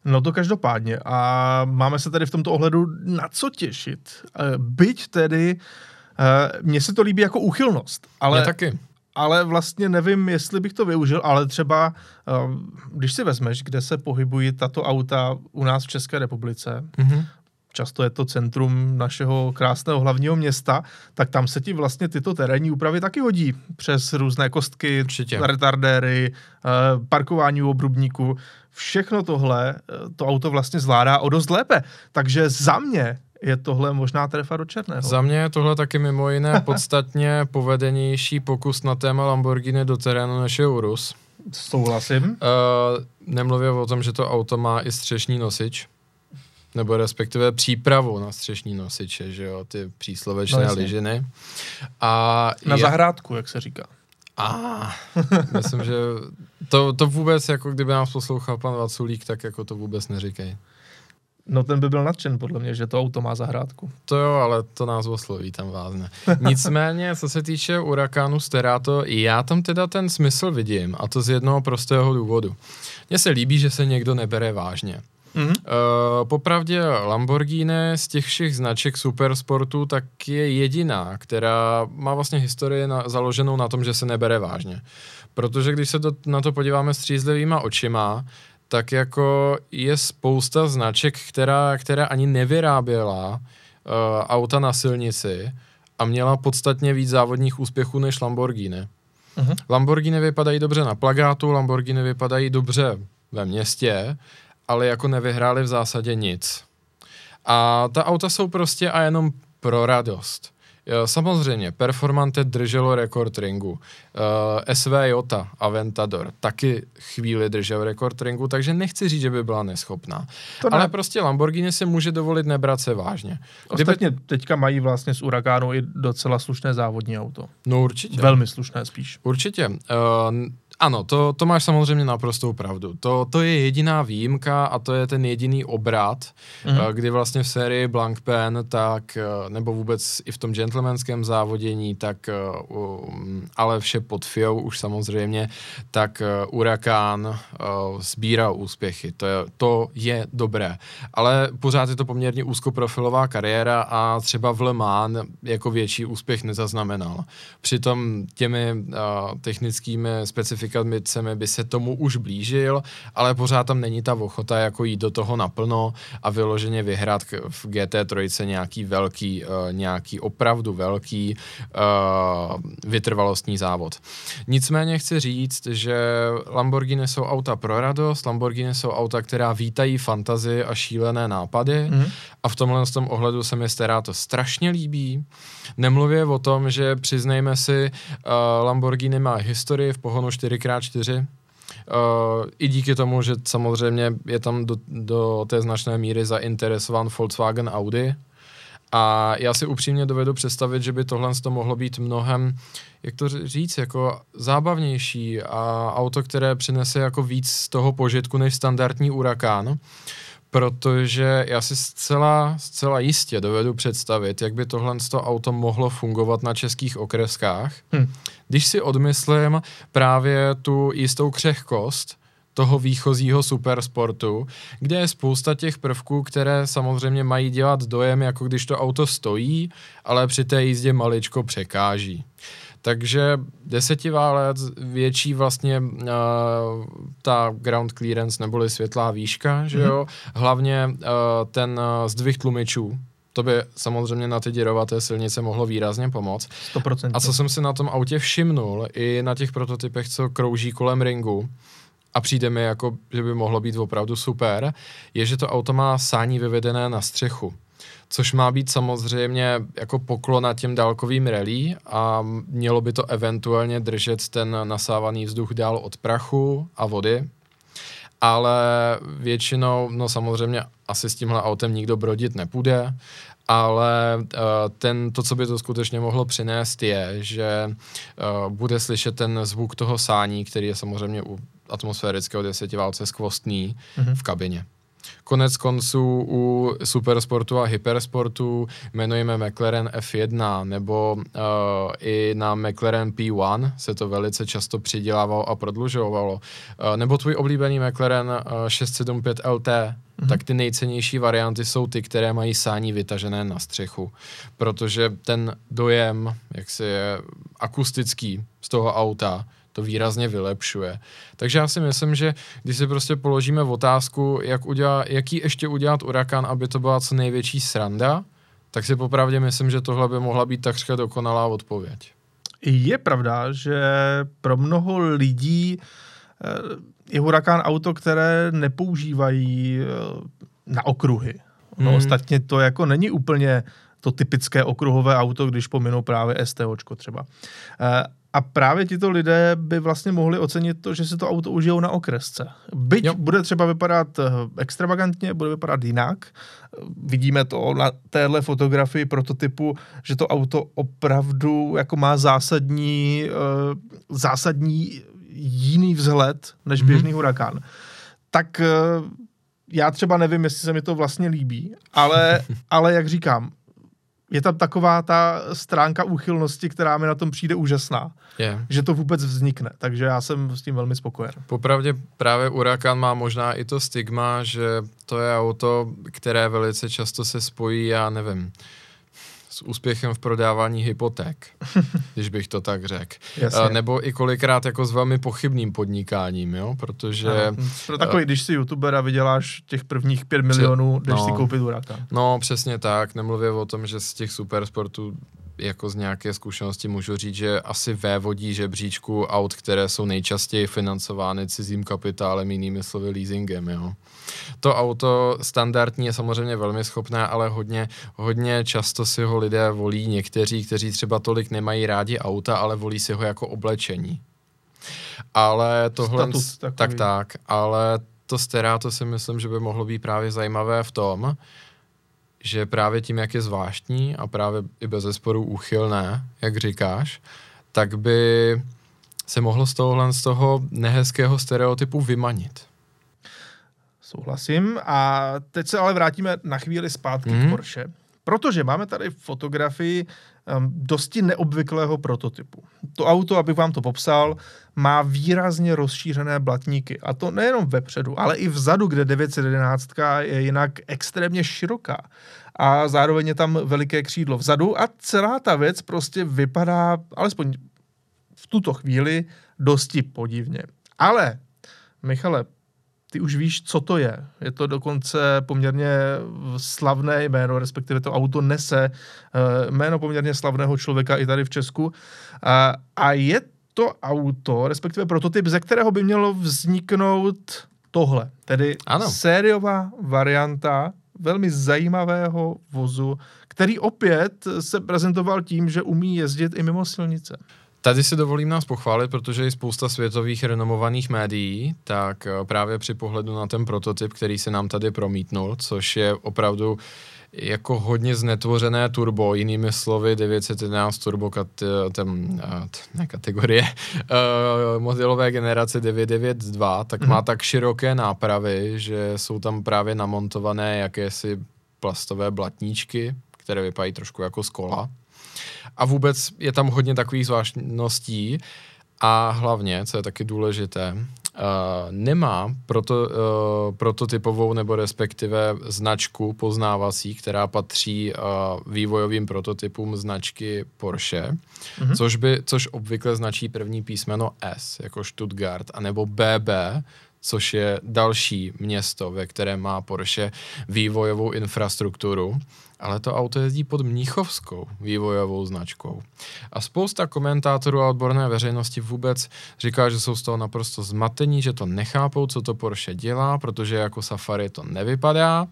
S1: No to každopádně. A máme se tady v tomto ohledu na co těšit. Eh, byť tedy, eh, mně se to líbí jako úchylnost. Ale,
S2: taky
S1: ale vlastně nevím, jestli bych to využil, ale třeba, um, když si vezmeš, kde se pohybují tato auta u nás v České republice, mm-hmm. často je to centrum našeho krásného hlavního města, tak tam se ti vlastně tyto terénní úpravy taky hodí přes různé kostky,
S2: Určitě.
S1: retardéry, eh, parkování u obrubníku. Všechno tohle eh, to auto vlastně zvládá o dost lépe. Takže za mě je tohle možná trefa do černého.
S2: Za mě je tohle taky mimo jiné [LAUGHS] podstatně povedenější pokus na téma Lamborghini do terénu než je Urus.
S1: Souhlasím.
S2: Uh, nemluvě o tom, že to auto má i střešní nosič, nebo respektive přípravu na střešní nosiče, že jo, ty příslovečné
S1: No,
S2: ližiny. A
S1: Na
S2: je-
S1: zahrádku, jak se říká.
S2: A, myslím, že to, to vůbec, jako kdyby nás poslouchal pan Vaculík, tak jako to vůbec neříkej.
S1: No ten by byl nadšen podle mě, že to auto má zahrádku.
S2: To jo, ale to nás osloví tam vázne. [LAUGHS] Nicméně, co se týče Urakánu Sterato, já tam teda ten smysl vidím, a to z jednoho prostého důvodu. Mně se líbí, že se někdo nebere vážně.
S1: Mhm.
S2: Uh, popravdě Lamborghini z těch všech značek supersportu tak je jediná, která má vlastně historii na, založenou na tom, že se nebere vážně. Protože když se to, na to podíváme střízlivýma očima, tak jako je spousta značek, která, která ani nevyráběla uh, auta na silnici a měla podstatně víc závodních úspěchů než Lamborghini.
S1: Mhm.
S2: Lamborghini vypadají dobře na plagátu, Lamborghini vypadají dobře ve městě, ale jako nevyhráli v zásadě nic. A ta auta jsou prostě a jenom pro radost. Jo, Samozřejmě, Performante drželo rekord ringu. Uh, SVJ Aventador taky chvíli držel rekord ringu, takže nechci říct, že by byla neschopná.
S1: To ne.
S2: Ale prostě Lamborghini si může dovolit nebrat se vážně.
S1: Ostatně teďka mají vlastně z Urakánu i docela slušné závodní auto.
S2: No určitě.
S1: Velmi slušné spíš.
S2: Určitě. Uh, ano, to, to máš samozřejmě naprostou pravdu. To, to je jediná výjimka a to je ten jediný obrat,
S1: Mhm.
S2: mm. kdy vlastně v sérii Blank Pen, tak, eh, nebo vůbec i v tom gentlemanském závodění, tak, eh, um, ale vše pod FIou už samozřejmě, tak Urakán uh, sbírá úspěchy. To je, to je dobré. Ale pořád je to poměrně úzkoprofilová kariéra a třeba v Le Mans jako větší úspěch nezaznamenal. Přitom těmi uh, technickými specifikacemi by se tomu už blížil, ale pořád tam není ta ochota jako jít do toho naplno a vyloženě vyhrát v GT3 nějaký velký, uh, nějaký opravdu velký uh, vytrvalostní závod. Nicméně chci říct, že Lamborghini jsou auta pro radost, Lamborghini jsou auta, která vítají fantazii a šílené nápady
S1: Mhm.
S2: a v tomhle z tom ohledu se mi Stera to strašně líbí. Nemluvě o tom, že přiznejme si, uh, Lamborghini má historii v pohonu 4x4, Uh, I díky tomu, že samozřejmě je tam do, do té značné míry zainteresován Volkswagen Audi. A já si upřímně dovedu představit, že by tohle to mohlo být mnohem, jak to říct, jako zábavnější a auto, které přinese jako víc z toho požitku než standardní Urakán protože já si zcela, zcela jistě dovedu představit, jak by tohle auto mohlo fungovat na českých okreskách,
S1: Hm.
S2: když si odmyslím právě tu jistou křehkost toho výchozího supersportu, kde je spousta těch prvků, které samozřejmě mají dělat dojem, jako když to auto stojí, ale při té jízdě maličko překáží. Takže desetiválec, větší vlastně uh, ta ground clearance neboli světlá výška, že jo, hlavně uh, ten uh, zdvih tlumičů, to by samozřejmě na ty děrovaté silnice mohlo výrazně pomoct.
S1: 100%.
S2: A co jsem si na tom autě všimnul, i na těch prototypech, co krouží kolem ringu, a přijde mi jako, že by mohlo být opravdu super, je, že to auto má sání vyvedené na střechu. Což má být samozřejmě jako poklona těm dálkovým rally a mělo by to eventuálně držet ten nasávaný vzduch dál od prachu a vody. Ale většinou, no samozřejmě asi s tímhle autem nikdo brodit nepůjde, ale uh, ten, to, co by to skutečně mohlo přinést, je, že uh, bude slyšet ten zvuk toho sání, který je samozřejmě u atmosférického desetiválce skvostný
S1: Mhm.
S2: v kabině. Konec konců u supersportu a hypersportu jmenujeme McLaren F1 nebo uh, i na McLaren P1 se to velice často přidělávalo a prodlužovalo. Uh, nebo tvůj oblíbený McLaren uh, 675 LT, mm-hmm. tak ty nejcennější varianty jsou ty, které mají sání vytažené na střechu, protože ten dojem, jak si je akustický z toho auta, to výrazně vylepšuje. Takže já si myslím, že když si prostě položíme otázku, jak udělá, jaký ještě udělat Urakan, aby to byla co největší sranda, tak si popravdě myslím, že tohle by mohla být takřka dokonalá odpověď.
S1: Je pravda, že pro mnoho lidí eh, je Huracán auto, které nepoužívají eh, na okruhy. No, hmm. ostatně to jako není úplně to typické okruhové auto, když pominou právě STOčko třeba. Eh, a právě tito lidé by vlastně mohli ocenit to, že si to auto užijou na okresce. Byť jo. bude třeba vypadat eh, extravagantně, bude vypadat jinak. Vidíme to na téhle fotografii prototypu, že to auto opravdu jako má zásadní, eh, zásadní jiný vzhled než mhm. běžný mm-hmm. hurikán. Tak já třeba nevím, jestli se mi to vlastně líbí, ale, [LAUGHS] ale jak říkám, je tam taková ta stránka úchylnosti, která mi na tom přijde úžasná. Yeah. Že to vůbec vznikne, takže já jsem s tím velmi spokojen.
S2: Popravdě právě Urakan má možná i to stigma, že to je auto, které velice často se spojí, já nevím, s úspěchem v prodávání hypoték, [LAUGHS] když bych to tak řekl. Nebo i kolikrát jako s velmi pochybným podnikáním, jo, protože...
S1: Pro takový, uh, když si youtubera vyděláš těch prvních pět milionů, jdeš no, si koupit Huracan.
S2: No, přesně tak, nemluvě o tom, že z těch supersportů jako z nějaké zkušenosti můžu říct, že asi vévodí žebříčku aut, které jsou nejčastěji financovány cizím kapitálem, jinými slovy leasingem. Jo. To auto standardní je samozřejmě velmi schopné, ale hodně, hodně často si ho lidé volí někteří, kteří třeba tolik nemají rádi auta, ale volí si ho jako oblečení. Ale tohle...
S1: Status takový.
S2: tak, tak, ale to stará, to si myslím, že by mohlo být právě zajímavé v tom, že právě tím, jak je zvláštní a právě i bez zesporu úchylné, jak říkáš, tak by se mohlo z tohohle z toho nehezkého stereotypu vymanit.
S1: Souhlasím. A teď se ale vrátíme na chvíli zpátky mm. k mhm. Porsche. Protože máme tady fotografii dosti neobvyklého prototypu. To auto, abych vám to popsal, má výrazně rozšířené blatníky. A to nejenom vepředu, ale i vzadu, kde 911 je jinak extrémně široká. A zároveň je tam veliké křídlo vzadu a celá ta věc prostě vypadá, alespoň v tuto chvíli, dosti podivně. Ale, Michale, ty už víš, co to je. Je to dokonce poměrně slavné jméno, respektive to auto nese eh, jméno poměrně slavného člověka i tady v Česku. A je to auto, respektive prototyp, ze kterého by mělo vzniknout tohle, tedy ano. sériová varianta velmi zajímavého vozu, který opět se prezentoval tím, že umí jezdit i mimo silnice.
S2: Tady si dovolím nás pochválit, protože je spousta světových renomovaných médií, tak eh, právě při pohledu na ten prototyp, který se nám tady promítnul, což je opravdu jako hodně znetvořené turbo, jinými slovy 911 turbo kat, ten, eh, ne kategorie, uh, [LAUGHS] modelové generace 992, tak mm má tak široké nápravy, že jsou tam právě namontované jakési plastové blatníčky, které vypadají trošku jako z kola a vůbec je tam hodně takových zvláštností a hlavně, co je taky důležité, Uh, nemá proto, uh, prototypovou nebo respektive značku poznávací, která patří uh, vývojovým prototypům značky Porsche, mm-hmm. což, by, což obvykle značí první písmeno S, jako Stuttgart, anebo BB, což je další město, ve kterém má Porsche vývojovou infrastrukturu ale to auto jezdí pod Mníchovskou vývojovou značkou. A spousta komentátorů a odborné veřejnosti vůbec říká, že jsou z toho naprosto zmatení, že to nechápou, co to Porsche dělá, protože jako Safari to nevypadá.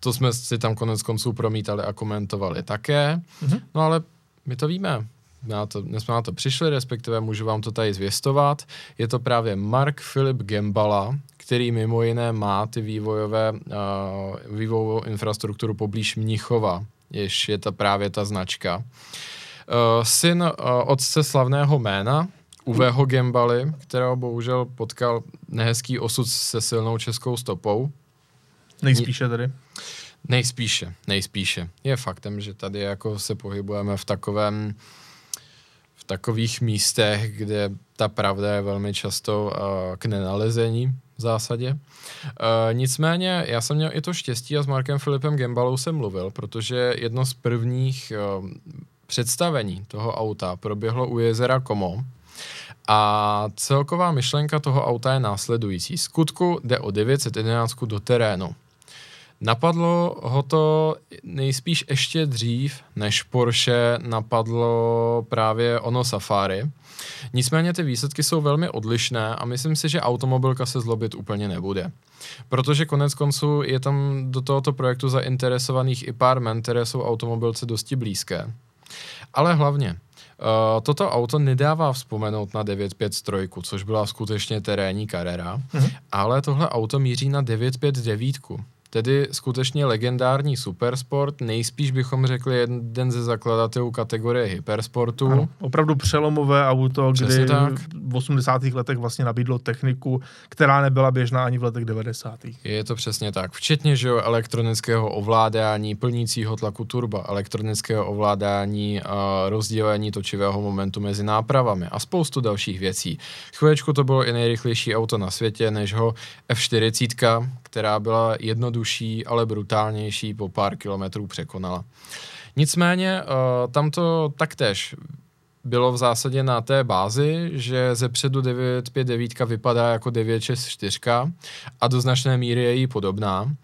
S2: To jsme si tam konec konců promítali a komentovali také. Mm-hmm. No ale my to víme. Na to, dnes jsme na to přišli, respektive můžu vám to tady zvěstovat. Je to právě Mark Philip Gembala, který mimo jiné má ty vývojové, uh, vývojovou infrastrukturu poblíž Mnichova, jež je to právě ta značka. Uh, syn uh, otce slavného jména, Uvého Gembaly, kterého bohužel potkal nehezký osud se silnou českou stopou.
S1: Nejspíše tedy.
S2: Nejspíše, nejspíše. Je faktem, že tady jako se pohybujeme v takovém takových místech, kde ta pravda je velmi často uh, k nenalezení v zásadě. Uh, nicméně já jsem měl i to štěstí a s Markem Filipem Gembalou jsem mluvil, protože jedno z prvních uh, představení toho auta proběhlo u jezera Komo A celková myšlenka toho auta je následující. Skutku jde o 911 do terénu. Napadlo ho to nejspíš ještě dřív, než Porsche napadlo právě ono Safari. Nicméně ty výsledky jsou velmi odlišné a myslím si, že automobilka se zlobit úplně nebude. Protože konec konců je tam do tohoto projektu zainteresovaných i pár men, které jsou automobilce dosti blízké. Ale hlavně, Uh, toto auto nedává vzpomenout na 953, což byla skutečně terénní Carrera, mm-hmm. ale tohle auto míří na 959 tedy skutečně legendární supersport, nejspíš bychom řekli jeden ze zakladatelů kategorie hypersportu. Ano,
S1: opravdu přelomové auto, Přesně kdy tak. v 80. letech vlastně nabídlo techniku, která nebyla běžná ani v letech 90.
S2: Je to přesně tak. Včetně že jo, elektronického ovládání, plnícího tlaku turba, elektronického ovládání, a rozdělení točivého momentu mezi nápravami a spoustu dalších věcí. Chvílečku to bylo i nejrychlejší auto na světě, než ho F40, která byla jednodušší, ale brutálnější, po pár kilometrů překonala. Nicméně uh, tam to taktéž bylo v zásadě na té bázi, že ze předu 959 vypadá jako 964 a do značné míry je jí podobná,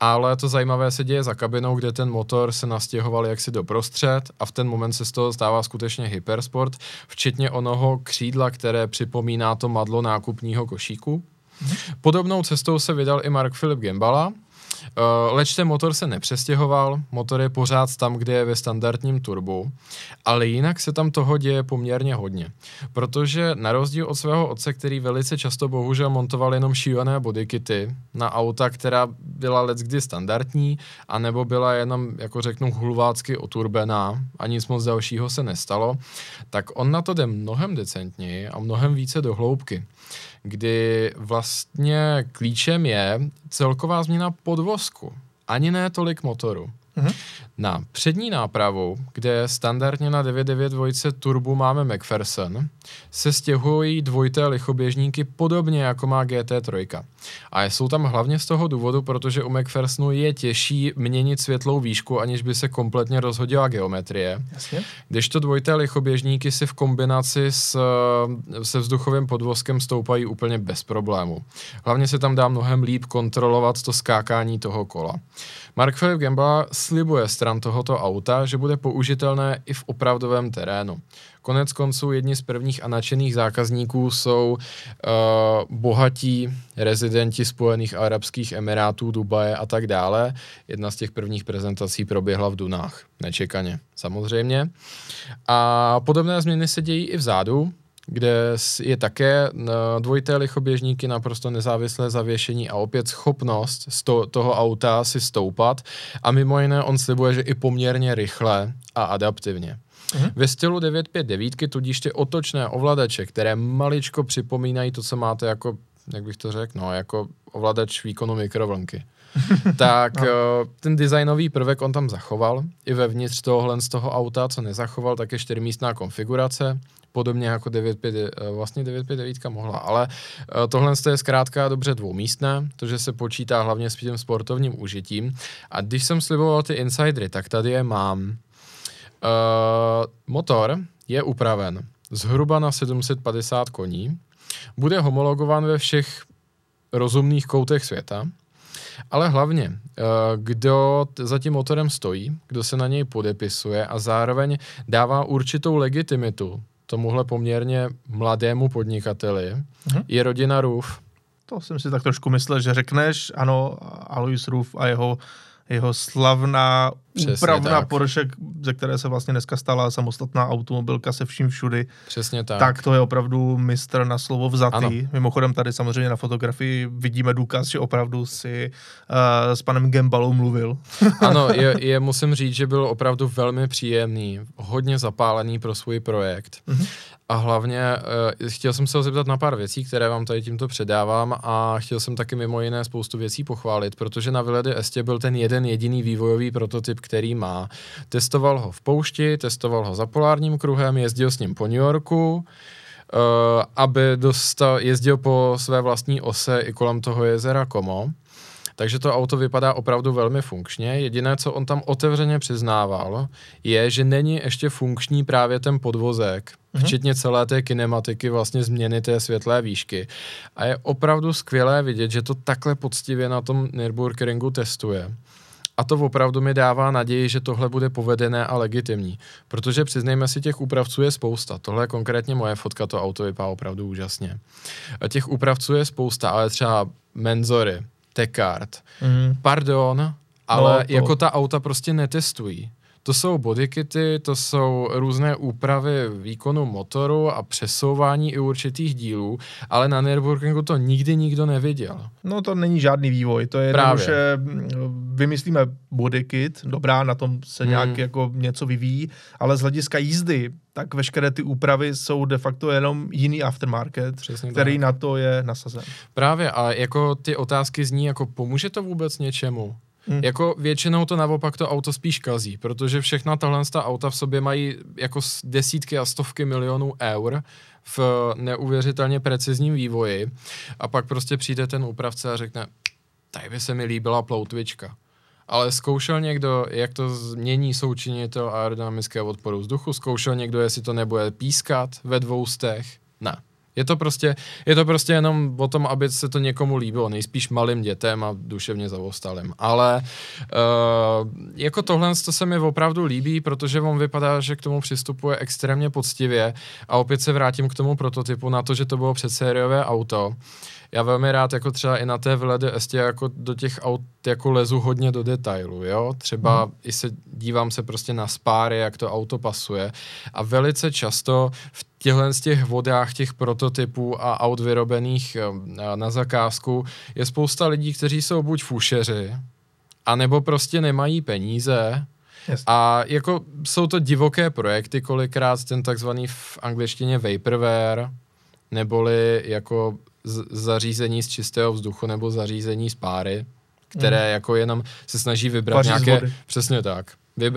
S2: ale to zajímavé se děje za kabinou, kde ten motor se nastěhoval jaksi doprostřed a v ten moment se z toho stává skutečně hypersport, včetně onoho křídla, které připomíná to madlo nákupního košíku. Podobnou cestou se vydal i Mark Philip Gembala, Uh, leč ten motor se nepřestěhoval, motor je pořád tam, kde je ve standardním turbu, ale jinak se tam toho děje poměrně hodně. Protože na rozdíl od svého otce, který velice často bohužel montoval jenom šílené bodykity na auta, která byla leckdy standardní, anebo byla jenom, jako řeknu, hulvácky oturbená a nic moc dalšího se nestalo, tak on na to jde mnohem decentněji a mnohem více do hloubky kdy vlastně klíčem je celková změna podvozku, ani ne tolik motoru. Mm-hmm. Na přední nápravu, kde standardně na 992 turbu máme McPherson, se stěhují dvojité lichoběžníky podobně jako má GT3. A jsou tam hlavně z toho důvodu, protože u McPhersonu je těžší měnit světlou výšku, aniž by se kompletně rozhodila geometrie. Jasně. to dvojité lichoběžníky si v kombinaci s, se vzduchovým podvozkem stoupají úplně bez problému. Hlavně se tam dá mnohem líp kontrolovat to skákání toho kola. Mark Philip Gamba slibuje stran tohoto auta, že bude použitelné i v opravdovém terénu. Konec konců jedni z prvních a nadšených zákazníků jsou uh, bohatí rezidenti Spojených Arabských Emirátů, Dubaje a tak dále. Jedna z těch prvních prezentací proběhla v Dunách, nečekaně samozřejmě. A podobné změny se dějí i vzadu, kde je také eh, dvojité lichoběžníky, naprosto nezávislé zavěšení a opět schopnost z to, toho auta si stoupat a mimo jiné on slibuje, že i poměrně rychle a adaptivně. Uh-huh. Ve stylu 959 tudíž ty otočné ovladače, které maličko připomínají to, co máte jako, jak bych to řekl, no, jako ovladač výkonu mikrovlnky. [LAUGHS] tak no. uh, ten designový prvek on tam zachoval, i vevnitř tohohle z toho auta, co nezachoval, tak je čtyřmístná konfigurace, podobně jako 95, eh, vlastně 959 mohla, ale eh, tohle je zkrátka dobře dvoumístné, to, že se počítá hlavně s tím sportovním užitím. A když jsem sliboval ty insidery, tak tady je mám. Uh, motor je upraven zhruba na 750 koní, bude homologován ve všech rozumných koutech světa, ale hlavně, kdo za tím motorem stojí, kdo se na něj podepisuje a zároveň dává určitou legitimitu tomuhle poměrně mladému podnikateli mm-hmm. je rodina Roof.
S1: To jsem si tak trošku myslel, že řekneš, ano, Alois Roof a jeho jeho slavná Přesně úpravná tak. Porsche, ze které se vlastně dneska stala samostatná automobilka se vším všudy.
S2: Přesně tak.
S1: Tak to je opravdu mistr na slovo vzatý. Ano. Mimochodem tady samozřejmě na fotografii vidíme důkaz, že opravdu si uh, s panem Gembalou mluvil. [LAUGHS]
S2: ano, je, je, musím říct, že byl opravdu velmi příjemný, hodně zapálený pro svůj projekt. Mm-hmm. A hlavně uh, chtěl jsem se ho zeptat na pár věcí, které vám tady tímto předávám a chtěl jsem taky mimo jiné spoustu věcí pochválit, protože na Villedy Estě byl ten jeden jediný vývojový prototyp, který má. Testoval ho v poušti, testoval ho za polárním kruhem, jezdil s ním po New Yorku, uh, aby dostal, jezdil po své vlastní ose i kolem toho jezera Como. Takže to auto vypadá opravdu velmi funkčně. Jediné, co on tam otevřeně přiznával, je, že není ještě funkční právě ten podvozek, včetně celé té kinematiky, vlastně změny té světlé výšky. A je opravdu skvělé vidět, že to takhle poctivě na tom Nürburgringu testuje. A to opravdu mi dává naději, že tohle bude povedené a legitimní. Protože přiznejme si, těch úpravců je spousta. Tohle je konkrétně moje fotka, to auto vypadá opravdu úžasně. A těch úpravců je spousta, ale třeba Menzory, Tekart, mm. pardon, ale no, to... jako ta auta prostě netestují. To jsou bodykity, to jsou různé úpravy výkonu motoru a přesouvání i určitých dílů, ale na Nürburgringu to nikdy nikdo neviděl.
S1: No to není žádný vývoj, to je jenom, že mm, vymyslíme bodykit, dobrá, na tom se hmm. nějak jako něco vyvíjí, ale z hlediska jízdy, tak veškeré ty úpravy jsou de facto jenom jiný aftermarket, Přesně který tak. na to je nasazen.
S2: Právě a jako ty otázky zní, jako pomůže to vůbec něčemu? Hmm. Jako většinou to naopak to auto spíš kazí, protože všechna tahle auta v sobě mají jako desítky a stovky milionů eur v neuvěřitelně precizním vývoji a pak prostě přijde ten úpravce a řekne, tady by se mi líbila ploutvička. Ale zkoušel někdo, jak to změní součinitel aerodynamického odporu vzduchu? Zkoušel někdo, jestli to nebude pískat ve dvou stech? Ne. Je to prostě, je to prostě jenom o tom, aby se to někomu líbilo, nejspíš malým dětem a duševně zavostalým. Ale uh, jako tohle to se mi opravdu líbí, protože on vypadá, že k tomu přistupuje extrémně poctivě a opět se vrátím k tomu prototypu na to, že to bylo předsériové auto. Já velmi rád jako třeba i na té vlede ST jako do těch aut jako lezu hodně do detailu, jo, třeba hmm. i se dívám se prostě na spáry, jak to auto pasuje a velice často v těchhle z těch vodách těch prototypů a aut vyrobených eh, na zakázku je spousta lidí, kteří jsou buď fušeři, anebo prostě nemají peníze, Jasně. A jako jsou to divoké projekty, kolikrát ten takzvaný v angličtině vaporware, neboli jako z- zařízení z čistého vzduchu nebo zařízení z páry, které mm. jako jenom se snaží vybrat Paří nějaké... Přesně tak.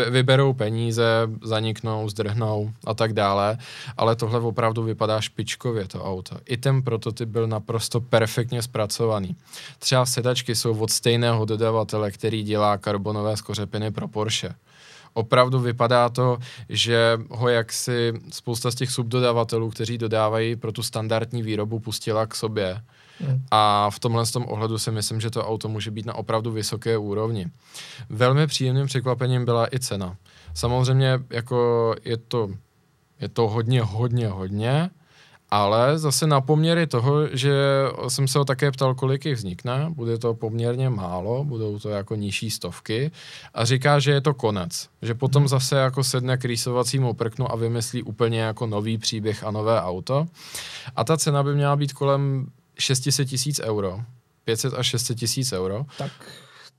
S2: Vyberou peníze, zaniknou, zdrhnou a tak dále, ale tohle opravdu vypadá špičkově, to auto. I ten prototyp byl naprosto perfektně zpracovaný. Třeba sedačky jsou od stejného dodavatele, který dělá karbonové skořepiny pro Porsche opravdu vypadá to, že ho jaksi spousta z těch subdodavatelů, kteří dodávají pro tu standardní výrobu, pustila k sobě. A v tomhle tom ohledu si myslím, že to auto může být na opravdu vysoké úrovni. Velmi příjemným překvapením byla i cena. Samozřejmě jako je to, je to hodně, hodně, hodně, ale zase na poměry toho, že jsem se ho také ptal, kolik jich vznikne, bude to poměrně málo, budou to jako nižší stovky a říká, že je to konec, že potom hmm. zase jako sedne k rýsovacímu prknu a vymyslí úplně jako nový příběh a nové auto a ta cena by měla být kolem 600 tisíc euro, 500 až 600 tisíc euro.
S1: Tak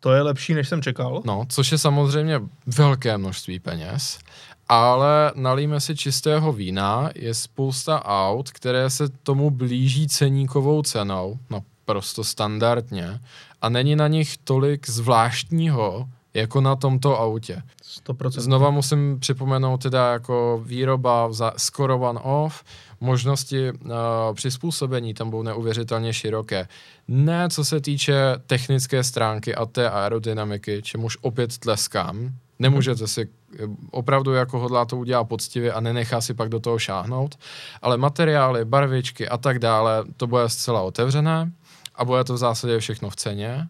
S1: to je lepší, než jsem čekal.
S2: No, což je samozřejmě velké množství peněz ale nalíme si čistého vína, je spousta aut, které se tomu blíží ceníkovou cenou, no prosto standardně, a není na nich tolik zvláštního, jako na tomto autě.
S1: 100%.
S2: Znova musím připomenout teda jako výroba za skoro one off, možnosti uh, přizpůsobení tam budou neuvěřitelně široké. Ne co se týče technické stránky a té aerodynamiky, čemuž opět tleskám, Nemůžete si opravdu jako hodlá to udělat poctivě a nenechá si pak do toho šáhnout, ale materiály, barvičky a tak dále, to bude zcela otevřené a bude to v zásadě všechno v ceně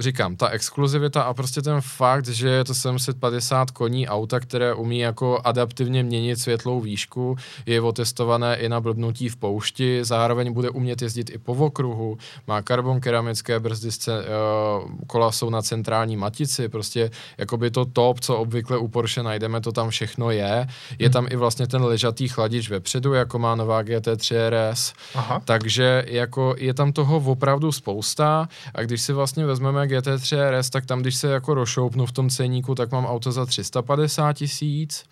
S2: říkám, ta exkluzivita a prostě ten fakt, že je to 750 koní auta, které umí jako adaptivně měnit světlou výšku, je otestované i na blbnutí v poušti, zároveň bude umět jezdit i po okruhu, má karbon keramické brzdy, uh, kola jsou na centrální matici, prostě jako by to top, co obvykle u Porsche najdeme, to tam všechno je. Je tam i vlastně ten ležatý chladič vepředu, jako má nová GT3 RS, Aha. takže jako je tam toho opravdu spousta a když si vlastně vezmeme GT3 RS, tak tam, když se jako rošoupnu v tom ceníku, tak mám auto za 350 tisíc.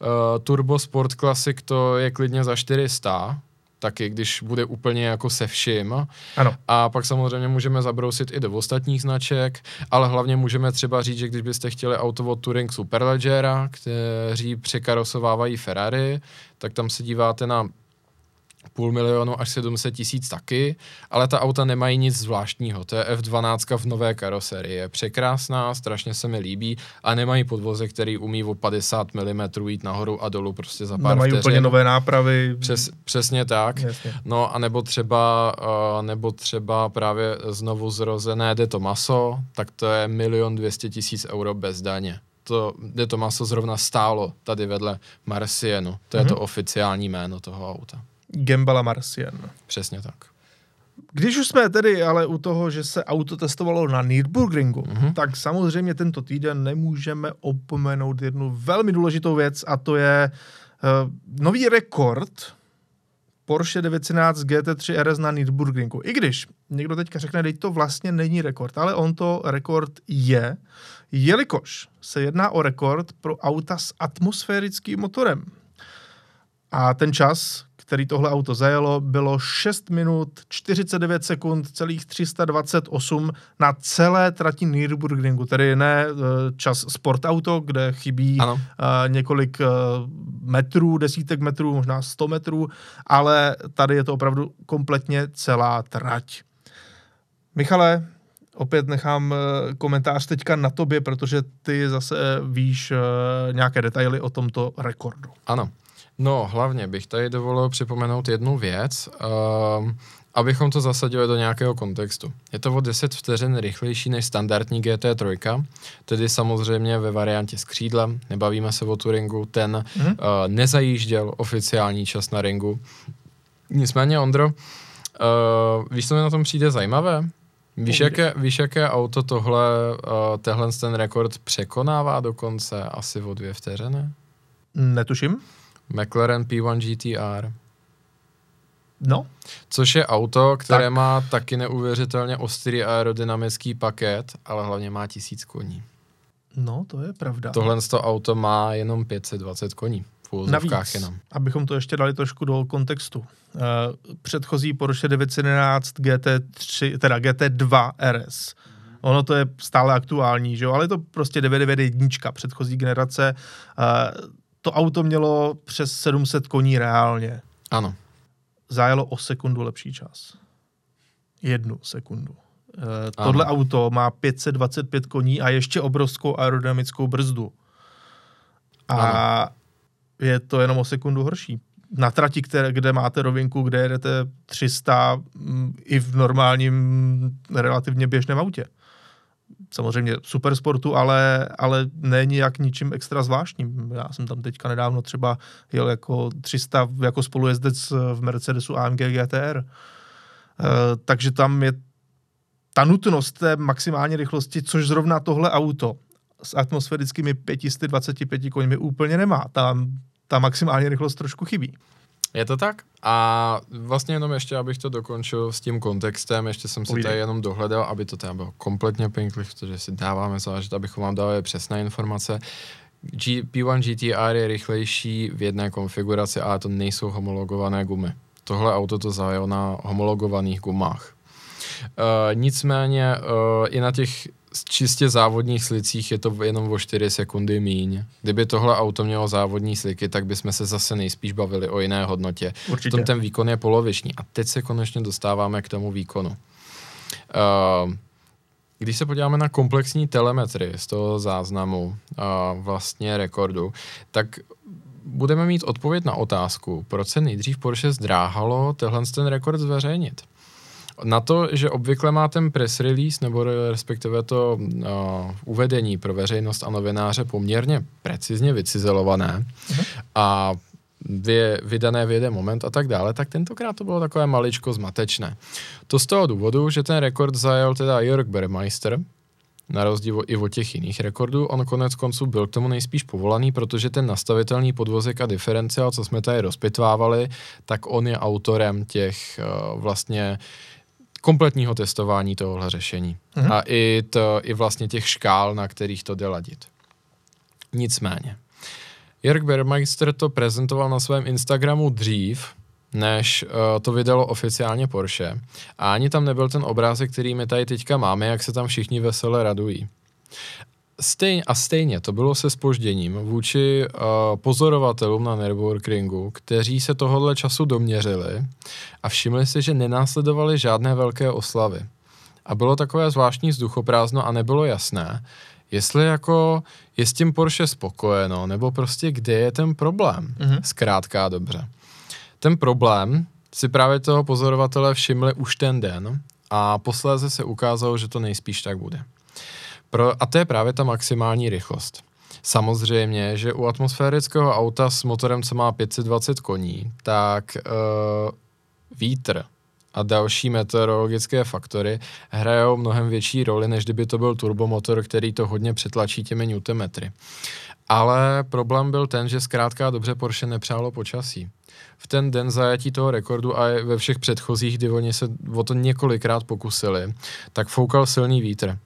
S2: Uh, Turbo Sport Classic to je klidně za 400, taky, když bude úplně jako se vším.
S1: Ano.
S2: A pak samozřejmě můžeme zabrousit i do ostatních značek, ale hlavně můžeme třeba říct, že když byste chtěli auto od Touring Superleggera, kteří překarosovávají Ferrari, tak tam se díváte na půl milionu až 700 tisíc taky, ale ta auta nemají nic zvláštního. To je F12 v nové karoserii. Je překrásná, strašně se mi líbí a nemají podvoze, který umí o 50 mm jít nahoru a dolů prostě za pár
S1: Nemají
S2: vteřin.
S1: úplně nové nápravy.
S2: Přes, přesně tak.
S1: Jasně.
S2: No a nebo třeba, uh, nebo třeba právě znovu zrozené De Tomaso, tak to je milion dvěstě tisíc euro bez daně. To De Tomaso zrovna stálo tady vedle Marcienu. To je
S1: Mhm.
S2: to oficiální jméno toho auta.
S1: Gembala Marcian.
S2: Přesně tak.
S1: Když už jsme tedy ale u toho, že se auto testovalo na Nürburgringu,
S2: Mhm.
S1: tak samozřejmě tento týden nemůžeme opomenout jednu velmi důležitou věc a to je uh, nový rekord Porsche 911 GT3 RS na Nürburgringu. I když někdo teďka řekne, že to vlastně není rekord, ale on to rekord je, jelikož se jedná o rekord pro auta s atmosférickým motorem. A ten čas, který tohle auto zajelo, bylo 6 minut 49 sekund celých 328 na celé trati Nürburgringu, tedy ne eh, čas sportauto, kde chybí
S2: Ano.
S1: eh, několik eh, metrů, desítek metrů, možná 100 metrů, ale tady je to opravdu kompletně celá trať. Michale, opět nechám komentář teďka na tobě, protože ty zase víš nějaké detaily o tomto rekordu.
S2: Ano. No, hlavně bych tady dovolil připomenout jednu věc, um, abychom to zasadili do nějakého kontextu. Je to o 10 vteřin rychlejší než standardní GT3, tedy samozřejmě ve variantě s křídlem, nebavíme se o Turingu, ten
S1: Mhm.
S2: uh, nezajížděl oficiální čas na ringu. Nicméně, Ondro, uh, víš, co mi na tom přijde zajímavé? Víš, jaké, víš, jaké auto tohle, uh, tehle ten rekord překonává dokonce asi o dvě vteřiny?
S1: Netuším.
S2: McLaren P1 GTR.
S1: No,
S2: Což je auto, které
S1: Tak.
S2: má taky neuvěřitelně ostrý aerodynamický paket, ale hlavně má tisíc koní.
S1: no, to je pravda.
S2: Tohle to auto má jenom 520 koní. V
S1: Navíc,
S2: jenom.
S1: abychom to ještě dali trošku do kontextu. Uh, předchozí Porsche 911 GT3, teda GT2 RS. Ono to je stále aktuální, že jo? ale je to prostě 991 předchozí generace. Uh, to auto mělo přes 700 koní reálně.
S2: Ano.
S1: Zajelo o sekundu lepší čas. Jednu sekundu.
S2: Ano.
S1: tohle auto má 525 koní a ještě obrovskou aerodynamickou brzdu. A je to jenom o sekundu horší. Na trati, které, kde máte rovinku, kde jedete 300 mm, i v normálním relativně běžném autě. Samozřejmě supersportu, ale, ale není jak ničím extra zvláštním. Já jsem tam teďka nedávno třeba jel jako 300 jako spolujezdec v Mercedesu AMG GTR. Uh, takže tam je ta nutnost té maximální rychlosti, což zrovna tohle auto s atmosférickými 525 koňmi úplně nemá. Tam ta maximální rychlost trošku chybí.
S2: Je to tak? A vlastně jenom ještě, abych to dokončil s tím kontextem, ještě jsem si
S1: Povídej.
S2: tady jenom dohledal, aby to teda bylo kompletně pinkli, protože si dáváme záležet, abychom vám dali přesné informace. G- P1 GTR je rychlejší v jedné konfiguraci, ale to nejsou homologované gumy. Tohle auto to zajelo na homologovaných gumách. Uh, nicméně uh, i na těch čistě závodních slicích je to jenom o 4 sekundy míň. Kdyby tohle auto mělo závodní sliky, tak bychom se zase nejspíš bavili o jiné hodnotě.
S1: Určitě.
S2: Tom ten výkon je poloviční. A teď se konečně dostáváme k tomu výkonu. Uh, když se podíváme na komplexní telemetry z toho záznamu uh, vlastně rekordu, tak budeme mít odpověď na otázku, proč se nejdřív Porsche zdráhalo tenhle ten rekord zveřejnit. Na to, že obvykle má ten press release, nebo respektive to uh, uvedení pro veřejnost a novináře poměrně precizně vycizelované a vě, vydané v jeden moment a tak dále, tak tentokrát to bylo takové maličko zmatečné. To z toho důvodu, že ten rekord zajel teda Jörg Bermeister, na rozdíl i od těch jiných rekordů. On konec konců byl k tomu nejspíš povolaný, protože ten nastavitelný podvozek a diferenciál, co jsme tady rozpitvávali, tak on je autorem těch uh, vlastně kompletního testování tohohle řešení.
S1: Mhm.
S2: A i, to, i vlastně těch škál, na kterých to jde ladit. Nicméně, Jörg Bermeister to prezentoval na svém Instagramu dřív, než uh, to vydalo oficiálně Porsche. A ani tam nebyl ten obrázek, který my tady teďka máme, jak se tam všichni vesele radují. Stejně, a stejně to bylo se spožděním vůči uh, pozorovatelům na Nürburgringu, kteří se tohohle času doměřili a všimli si, že nenásledovaly žádné velké oslavy. A bylo takové zvláštní vzduchoprázdno a nebylo jasné, jestli jako je s tím Porsche spokojeno, nebo prostě kde je ten problém. Mm-hmm. Zkrátka dobře. Ten problém si právě toho pozorovatele všimli už ten den a posléze se ukázalo, že to nejspíš tak bude. Pro, a to je právě ta maximální rychlost. Samozřejmě, že u atmosférického auta s motorem, co má 520 koní, tak uh, vítr a další meteorologické faktory hrajou mnohem větší roli, než kdyby to byl turbomotor, který to hodně přetlačí těmi newtonmetry. Ale problém byl ten, že zkrátka dobře Porsche nepřálo počasí. V ten den zajetí toho rekordu a ve všech předchozích, kdy oni se o to několikrát pokusili, tak foukal silný vítr.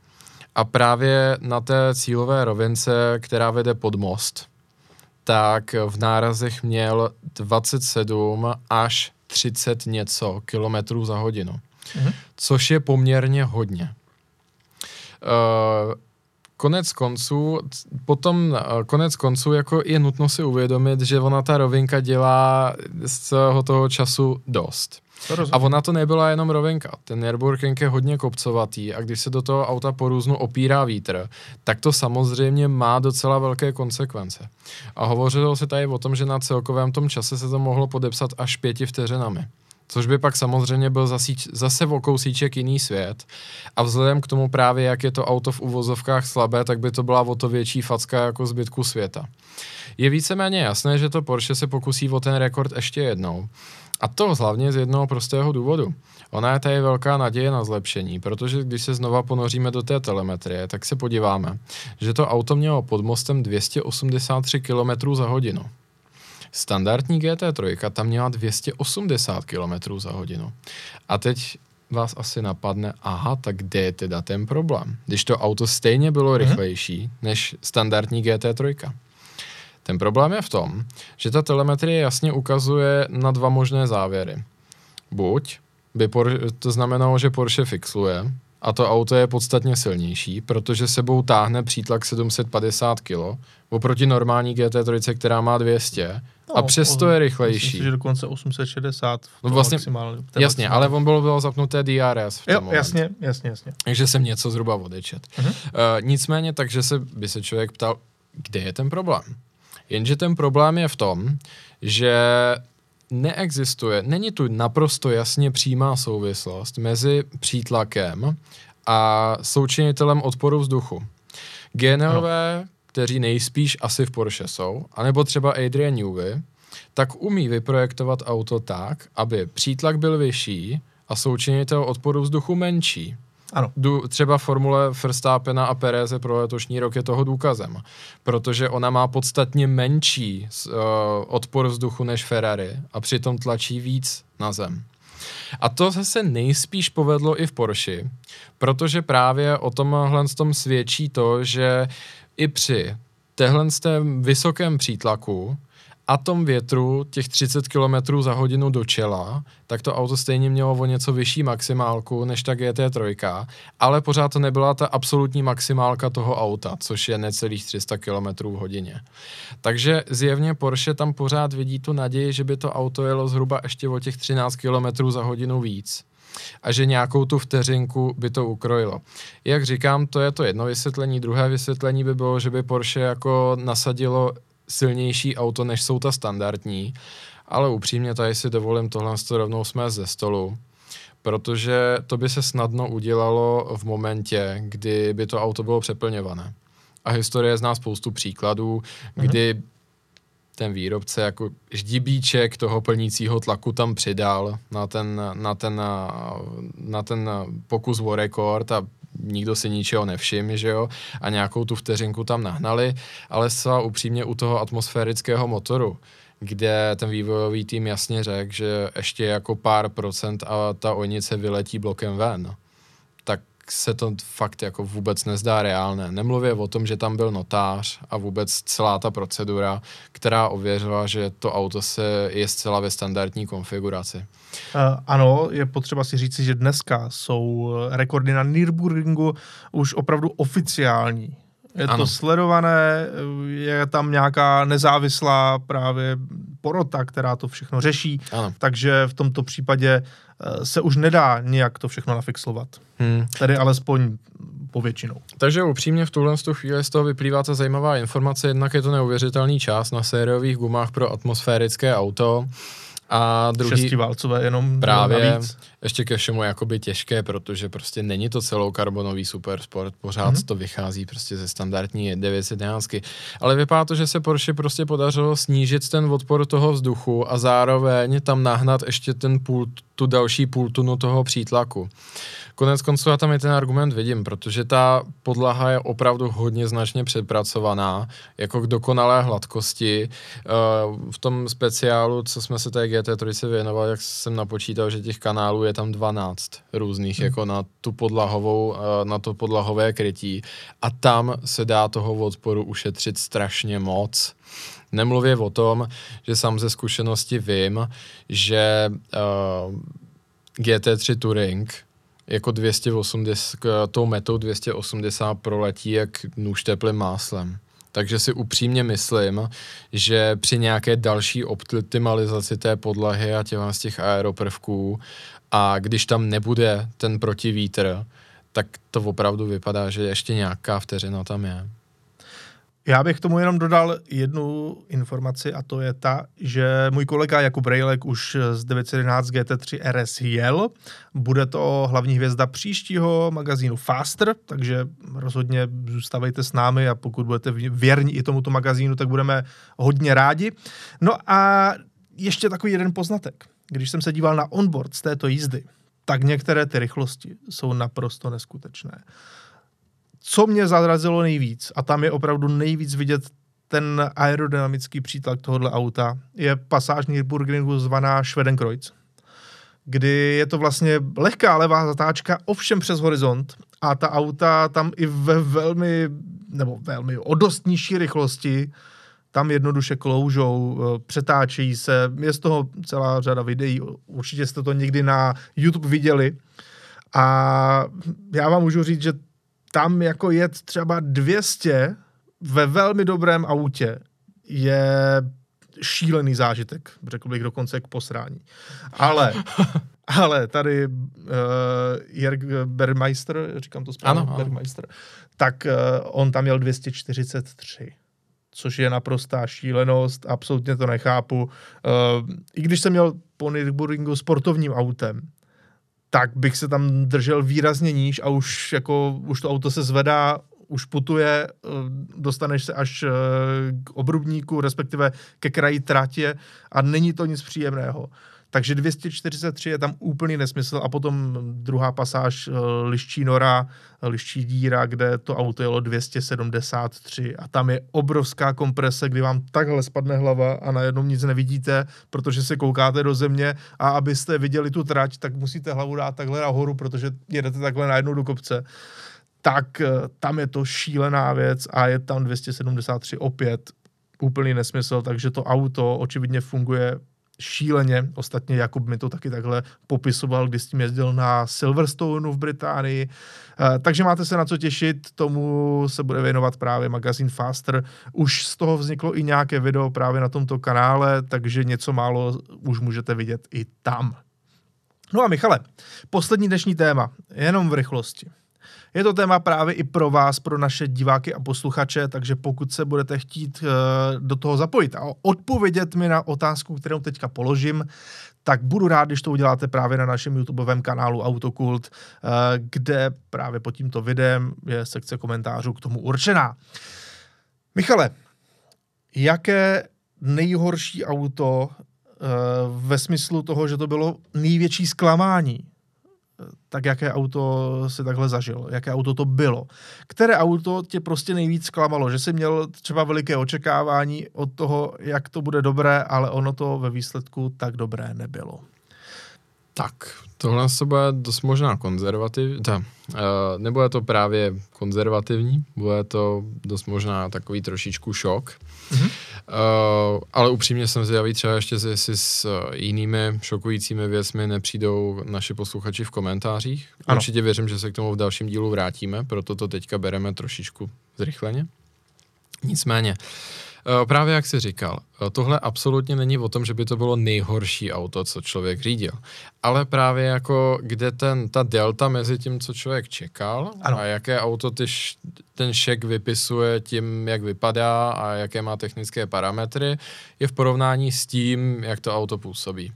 S2: A právě na té cílové rovince, která vede pod most, tak v nárazech měl 27 až 30 něco kilometrů za hodinu, mm-hmm. což je poměrně hodně. Uh, konec konců, potom uh, konec konců jako je nutno si uvědomit, že ona ta rovinka dělá z celého toho času dost. A ona to nebyla jenom rovinka. Ten Nürburgring je hodně kopcovatý a když se do toho auta po různu opírá vítr, tak to samozřejmě má docela velké konsekvence. A hovořilo se tady o tom, že na celkovém tom čase se to mohlo podepsat až pěti vteřinami. Což by pak samozřejmě byl zasíč, zase o kousíček jiný svět. A vzhledem k tomu právě, jak je to auto v uvozovkách slabé, tak by to byla o to větší facka jako zbytku světa. Je víceméně jasné, že to Porsche se pokusí o ten rekord ještě jednou. A to hlavně z jednoho prostého důvodu. Ona je tady velká naděje na zlepšení, protože když se znova ponoříme do té telemetrie, tak se podíváme, že to auto mělo pod mostem 283 km za hodinu. Standardní GT3 tam měla 280 km za hodinu. A teď vás asi napadne, aha, tak kde je teda ten problém? Když to auto stejně bylo mhm. rychlejší než standardní GT3. Ten problém je v tom, že ta telemetrie jasně ukazuje na dva možné závěry. Buď by por- to znamenalo, že Porsche fixuje a to auto je podstatně silnější, protože sebou táhne přítlak 750 kg oproti normální GT3, která má 200 no, a přesto je rychlejší. Myslím
S1: že dokonce 860
S2: no vlastně, maximálně. Jasně, ale on bylo, bylo zapnuté DRS v
S1: tom jo, jasně, jasně, jasně.
S2: Takže jsem něco zhruba odečet. Uh-huh. Uh, nicméně, takže se by se člověk ptal, kde je ten problém? Jenže ten problém je v tom, že neexistuje, není tu naprosto jasně přímá souvislost mezi přítlakem a součinitelem odporu vzduchu. Genové, no. kteří nejspíš asi v Porsche jsou, anebo třeba Adrian Newey, tak umí vyprojektovat auto tak, aby přítlak byl vyšší a součinitel odporu vzduchu menší.
S1: Ano.
S2: Du, třeba formule Verstappena a Pereze pro letošní rok je toho důkazem, protože ona má podstatně menší uh, odpor vzduchu než Ferrari a přitom tlačí víc na zem. A to se nejspíš povedlo i v Porsche, protože právě o tomhle tom svědčí to, že i při téhle vysokém přítlaku a tom větru těch 30 km za hodinu do čela, tak to auto stejně mělo o něco vyšší maximálku než ta GT3, ale pořád to nebyla ta absolutní maximálka toho auta, což je necelých 300 km v hodině. Takže zjevně Porsche tam pořád vidí tu naději, že by to auto jelo zhruba ještě o těch 13 km za hodinu víc a že nějakou tu vteřinku by to ukrojilo. Jak říkám, to je to jedno vysvětlení. Druhé vysvětlení by bylo, že by Porsche jako nasadilo silnější auto, než jsou ta standardní, ale upřímně tady si dovolím tohle rovnou jsme ze stolu, protože to by se snadno udělalo v momentě, kdy by to auto bylo přeplňované. A historie zná spoustu příkladů, mm-hmm. kdy ten výrobce jako ždibíček toho plnícího tlaku tam přidal na ten, na ten, na ten pokus o rekord a nikdo si ničeho nevšiml, že jo, a nějakou tu vteřinku tam nahnali, ale zcela upřímně u toho atmosférického motoru, kde ten vývojový tým jasně řekl, že ještě jako pár procent a ta onice vyletí blokem ven se to fakt jako vůbec nezdá reálné. Nemluvě o tom, že tam byl notář a vůbec celá ta procedura, která ověřila, že to auto se je zcela ve standardní konfiguraci. Uh,
S1: ano, je potřeba si říci, že dneska jsou rekordy na Nürburgringu už opravdu oficiální Je
S2: Ano.
S1: to sledované, je tam nějaká nezávislá právě porota, která to všechno řeší,
S2: Ano.
S1: takže v tomto případě eh, se už nedá nějak to všechno nafixlovat.
S2: Hmm.
S1: Tedy alespoň povětšinou.
S2: Takže upřímně v tuhle tu chvíli z toho vyplývá ta zajímavá informace, jednak je to neuvěřitelný čas na sériových gumách pro atmosférické auto a druhý,
S1: Šestiválcové jenom
S2: Právě.
S1: navíc.
S2: ještě ke všemu jakoby těžké, protože prostě není to celokarbonový supersport, pořád
S1: Mhm.
S2: to vychází prostě ze standardní 911. Ale vypadá to, že se Porsche prostě podařilo snížit ten odpor toho vzduchu a zároveň tam nahnat ještě ten půl, tu další půl tunu toho přítlaku. Konec konců já tam i ten argument vidím, protože ta podlaha je opravdu hodně značně předpracovaná, jako k dokonalé hladkosti. Eh, V tom speciálu, co jsme se té GT3 věnovali, jak jsem napočítal, že těch kanálů je tam 12 různých,
S1: Hmm.
S2: jako na tu podlahovou, eh, na to podlahové krytí. A tam se dá toho odporu ušetřit strašně moc. Nemluvě o tom, že sám ze zkušenosti vím, že uh, GT3 Touring jako 280, k- tou metou 280 proletí jak nůž teplým máslem. Takže si upřímně myslím, že při nějaké další optimalizaci té podlahy a těchto z těch aeroprvků a když tam nebude ten protivítr, tak to opravdu vypadá, že ještě nějaká vteřina tam je.
S1: Já bych tomu jenom dodal jednu informaci a to je ta, že můj kolega Jakub Rejlek už z 911 GT3 RS jel. Bude to hlavní hvězda příštího magazínu Faster, takže rozhodně zůstavejte s námi a pokud budete věrní i tomuto magazínu, tak budeme hodně rádi. No a ještě takový jeden poznatek. Když jsem se díval na onboard z této jízdy, tak některé ty rychlosti jsou naprosto neskutečné co mě zarazilo nejvíc, a tam je opravdu nejvíc vidět ten aerodynamický přítlak tohohle auta, je pasáž Nürburgringu zvaná Schwedenkreuz, kdy je to vlastně lehká levá zatáčka, ovšem přes horizont a ta auta tam i ve velmi, nebo velmi o dost nižší rychlosti tam jednoduše kloužou, eh, přetáčejí se, je z toho celá řada videí, určitě jste to někdy na YouTube viděli. A já vám můžu říct, že tam jako jet třeba 200 ve velmi dobrém autě je šílený zážitek, řekl bych dokonce k posrání. Ale, [LAUGHS] ale tady uh, Jörg Bermeister, říkám to správně,
S2: Ano, ano.
S1: Bermeister, tak uh, on tam měl 243 což je naprostá šílenost, absolutně to nechápu. Uh, I když jsem měl po Nürburgringu sportovním autem, tak bych se tam držel výrazně níž a už jako, už to auto se zvedá, už putuje, eh, dostaneš se až eh, k obrubníku, respektive ke kraji tratě a není to nic příjemného. Takže 243 je tam úplný nesmysl a potom druhá pasáž eh, Liščí nora, eh, Liščí díra, kde to auto jelo 273 a tam je obrovská komprese, kdy vám takhle spadne hlava a najednou nic nevidíte, protože se koukáte do země a abyste viděli tu trať, tak musíte hlavu dát takhle nahoru, protože jedete takhle najednou do kopce. Tak eh, tam je to šílená věc a je tam 273 opět úplný nesmysl, takže to auto očividně funguje šíleně. Ostatně Jakub mi to taky takhle popisoval, když s tím jezdil na Silverstoneu v Británii. Eh, Takže máte se na co těšit, tomu se bude věnovat právě magazín Faster. Už z toho vzniklo i nějaké video právě na tomto kanále, takže něco málo už můžete vidět i tam. No a Michale, poslední dnešní téma, jenom v rychlosti. Je to téma právě i pro vás, pro naše diváky a posluchače, takže pokud se budete chtít uh, do toho zapojit a odpovědět mi na otázku, kterou teďka položím, tak budu rád, když to uděláte právě na našem YouTubeovém kanálu Autokult, uh, kde právě pod tímto videem je sekce komentářů k tomu určená. Michale, jaké nejhorší auto uh, ve smyslu toho, že to bylo největší zklamání, tak jaké auto si takhle zažil? Jaké auto to bylo? Které auto tě prostě nejvíc zklamalo? Že jsi měl třeba veliké očekávání od toho, jak to bude dobré, ale ono to ve výsledku tak dobré nebylo.
S2: Tak, tohle se bude dost možná konzervativní, uh, nebude to právě konzervativní, bude to dost možná takový trošičku šok. Mm-hmm. Uh, ale upřímně jsem zvědavý třeba ještě, jestli s uh, jinými šokujícími věcmi nepřijdou naši posluchači v komentářích. Ano. Určitě věřím, že se k tomu v dalším dílu vrátíme, proto to teďka bereme trošičku zrychleně. Nicméně, uh, Eh, právě jak jsi říkal, eh, tohle absolutně není o tom, že by to bylo nejhorší auto, co člověk řídil. Ale právě jako, kde ten, ta delta mezi tím, co člověk čekal ano. a jaké auto ty, ten šek vypisuje tím, jak vypadá a jaké má technické parametry, je v porovnání s tím, jak to auto působí.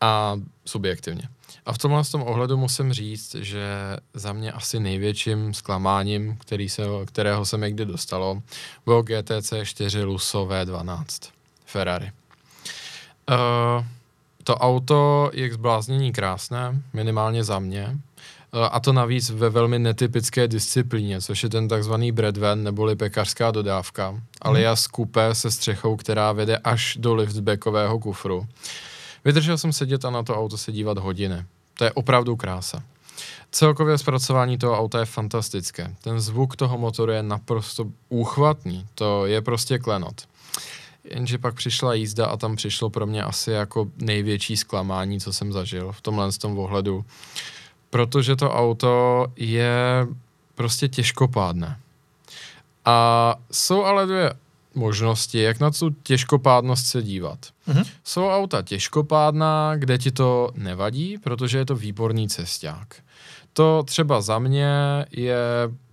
S2: A subjektivně. A v tomhle tom ohledu musím říct, že za mě asi největším zklamáním, který se, kterého se mi kdy dostalo, bylo GTC 4 Lusso V12 Ferrari. Uh, to auto je k zbláznění krásné, minimálně za mě, uh, a to navíc ve velmi netypické disciplíně, což je ten takzvaný breadvan neboli pekařská dodávka, hmm. alias kupé se střechou, která vede až do liftbackového kufru. Vydržel jsem sedět a na to auto se dívat hodiny. To je opravdu krása. Celkově zpracování toho auta je fantastické. Ten zvuk toho motoru je naprosto úchvatný. To je prostě klenot. Jenže pak přišla jízda a tam přišlo pro mě asi jako největší zklamání, co jsem zažil v tomhle z tom ohledu. Protože to auto je prostě těžkopádné. A jsou ale dvě možnosti, jak na tu těžkopádnost se dívat. Mm-hmm. Jsou auta těžkopádná, kde ti to nevadí, protože je to výborný cesták. To třeba za mě je,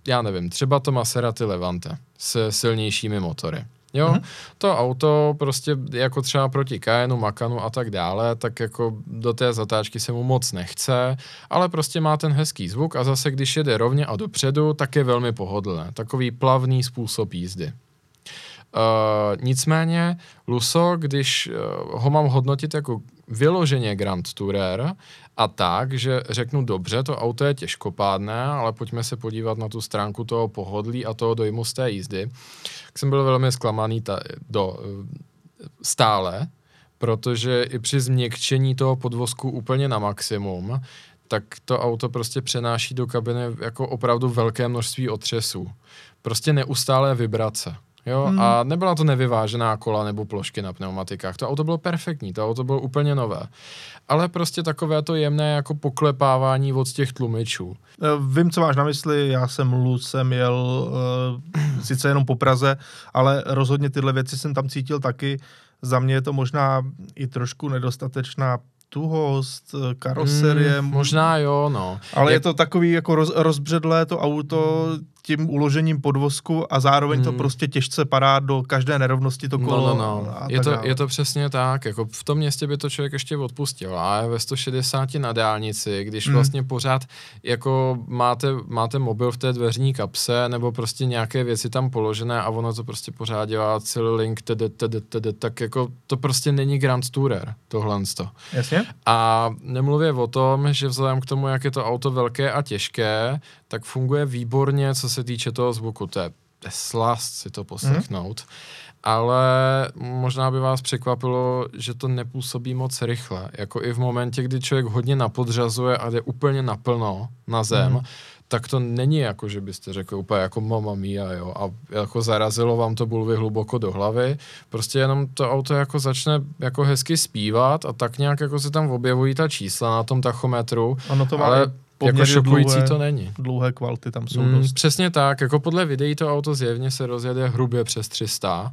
S2: já nevím, třeba to Maserati Levante s silnějšími motory. Jo, mm-hmm. to auto prostě jako třeba proti Cayenu, Makanu a tak dále, tak jako do té zatáčky se mu moc nechce, ale prostě má ten hezký zvuk a zase když jede rovně a dopředu, tak je velmi pohodlné. Takový plavný způsob jízdy. Uh, nicméně Luso, když uh, ho mám hodnotit jako vyloženě Grand Tourer a tak, že řeknu dobře, to auto je těžkopádné, ale pojďme se podívat na tu stránku toho pohodlí a toho dojmu z té jízdy, tak jsem byl velmi zklamaný ta, do, uh, stále, protože i při změkčení toho podvozku úplně na maximum, tak to auto prostě přenáší do kabiny jako opravdu velké množství otřesů. Prostě neustálé vibrace. Jo, hmm. a nebyla to nevyvážená kola nebo plošky na pneumatikách. To auto bylo perfektní, to auto bylo úplně nové. Ale prostě takové to jemné jako poklepávání od těch tlumičů.
S1: Eh, vím, co máš na mysli, já jsem Lucem jel uh, sice jenom po Praze, ale rozhodně tyhle věci jsem tam cítil taky. Za mě je to možná i trošku nedostatečná tuhost, eh, karoserie.
S2: Hmm, možná jo, no.
S1: Ale je, je to takový jako roz, rozbředlé to auto, tím uložením podvozku a zároveň hmm. to prostě těžce padá do každé nerovnosti to kolo.
S2: No, no, no. Je, to, je to přesně tak, jako v tom městě by to člověk ještě odpustil, a ve 160 na dálnici, když hmm. vlastně pořád jako máte, máte mobil v té dveřní kapse nebo prostě nějaké věci tam položené a ono to prostě pořád dělá celý link, td, td, td, tak jako to prostě není Grand Tourer, tohle.
S1: Jasně.
S2: A nemluvě o tom, že vzhledem k tomu, jak je to auto velké a těžké, tak funguje výborně, co se týče toho zvuku. To je, slast si to poslechnout. Mm. Ale možná by vás překvapilo, že to nepůsobí moc rychle. Jako i v momentě, kdy člověk hodně napodřazuje a jde úplně naplno na zem, mm. tak to není jako, že byste řekli úplně jako mama mia, jo, a jako zarazilo vám to bulvy hluboko do hlavy. Prostě jenom to auto jako začne jako hezky zpívat a tak nějak jako se tam objevují ta čísla na tom tachometru.
S1: Ono to má ale
S2: jako šokující dlouhé, to není.
S1: Dlouhé kvality tam jsou mm, dost.
S2: Přesně tak, jako podle videí to auto zjevně se rozjede hrubě přes 300,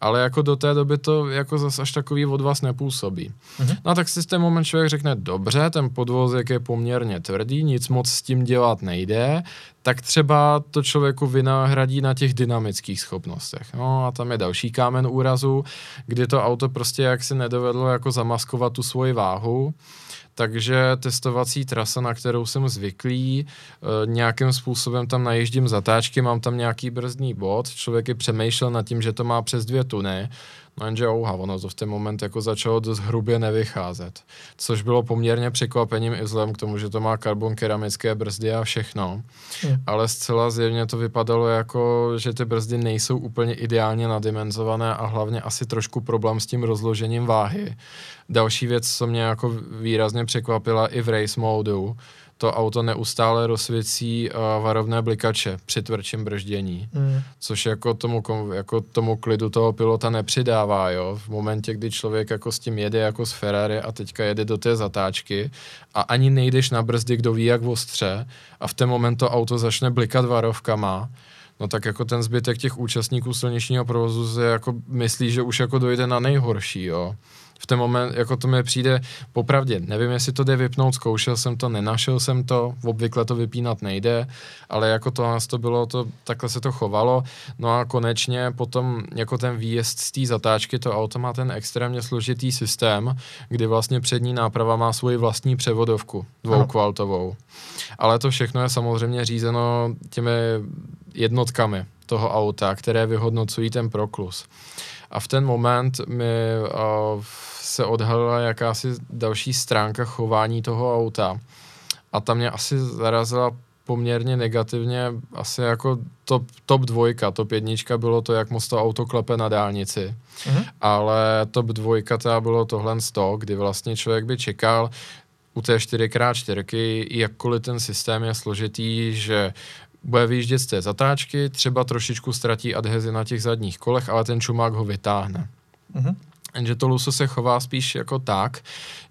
S2: ale jako do té doby to jako zase až takový od vás nepůsobí. Mm-hmm. No tak si ten moment člověk řekne, dobře, ten podvozek je poměrně tvrdý, nic moc s tím dělat nejde, tak třeba to člověku vynahradí na těch dynamických schopnostech. No a tam je další kámen úrazu, kdy to auto prostě jak si nedovedlo jako zamaskovat tu svoji váhu, takže testovací trasa, na kterou jsem zvyklý, e, nějakým způsobem tam najíždím zatáčky, mám tam nějaký brzdní bod, člověk je přemýšlel nad tím, že to má přes dvě tuny, No jenže ouha, ono to v ten moment jako začalo dost hrubě nevycházet, což bylo poměrně překvapením i vzhledem k tomu, že to má karbon keramické brzdy a všechno, hmm. ale zcela zjevně to vypadalo jako, že ty brzdy nejsou úplně ideálně nadimenzované a hlavně asi trošku problém s tím rozložením váhy. Další věc, co mě jako výrazně překvapila i v race modu, to auto neustále rozsvěcí uh, varovné blikače při tvrdším brždění, mm. což jako tomu, jako tomu klidu toho pilota nepřidává, jo. V momentě, kdy člověk jako s tím jede jako z Ferrari a teďka jede do té zatáčky a ani nejdeš na brzdy, kdo ví jak ostře a v ten moment to auto začne blikat varovkama, no tak jako ten zbytek těch účastníků silničního provozu se jako myslí, že už jako dojde na nejhorší, jo v ten moment, jako to mi přijde popravdě, nevím, jestli to jde vypnout, zkoušel jsem to, nenašel jsem to, obvykle to vypínat nejde, ale jako to nás to bylo, to, takhle se to chovalo, no a konečně potom jako ten výjezd z té zatáčky, to auto má ten extrémně složitý systém, kdy vlastně přední náprava má svoji vlastní převodovku, dvoukvaltovou. Ale to všechno je samozřejmě řízeno těmi jednotkami toho auta, které vyhodnocují ten proklus. A v ten moment mi uh, se odhalila jakási další stránka chování toho auta. A ta mě asi zarazila poměrně negativně, asi jako top, top dvojka, top jednička bylo to, jak moc to auto klepe na dálnici. Mm-hmm. Ale top dvojka teda bylo tohle z toho, kdy vlastně člověk by čekal, u té 4x4, jakkoliv ten systém je složitý, že bude vyjíždět z té zatáčky, třeba trošičku ztratí adhezi na těch zadních kolech, ale ten čumák ho vytáhne. Mm-hmm. Jenže to luso se chová spíš jako tak,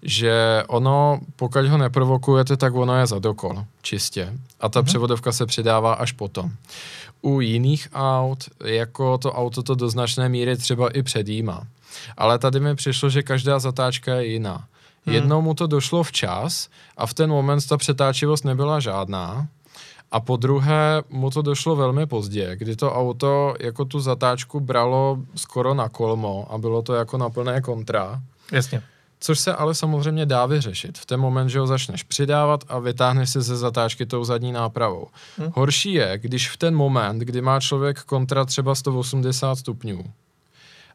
S2: že ono, pokud ho neprovokujete, tak ono je za dokol, čistě. A ta mm-hmm. převodovka se přidává až potom. U jiných aut, jako to auto to do značné míry třeba i předjímá. Ale tady mi přišlo, že každá zatáčka je jiná. Hmm. Jednou mu to došlo včas a v ten moment ta přetáčivost nebyla žádná a po druhé mu to došlo velmi pozdě, kdy to auto jako tu zatáčku bralo skoro na kolmo a bylo to jako na plné kontra.
S1: Jasně.
S2: Což se ale samozřejmě dá vyřešit. V ten moment, že ho začneš přidávat a vytáhneš si ze zatáčky tou zadní nápravou. Hmm. Horší je, když v ten moment, kdy má člověk kontra třeba 180 stupňů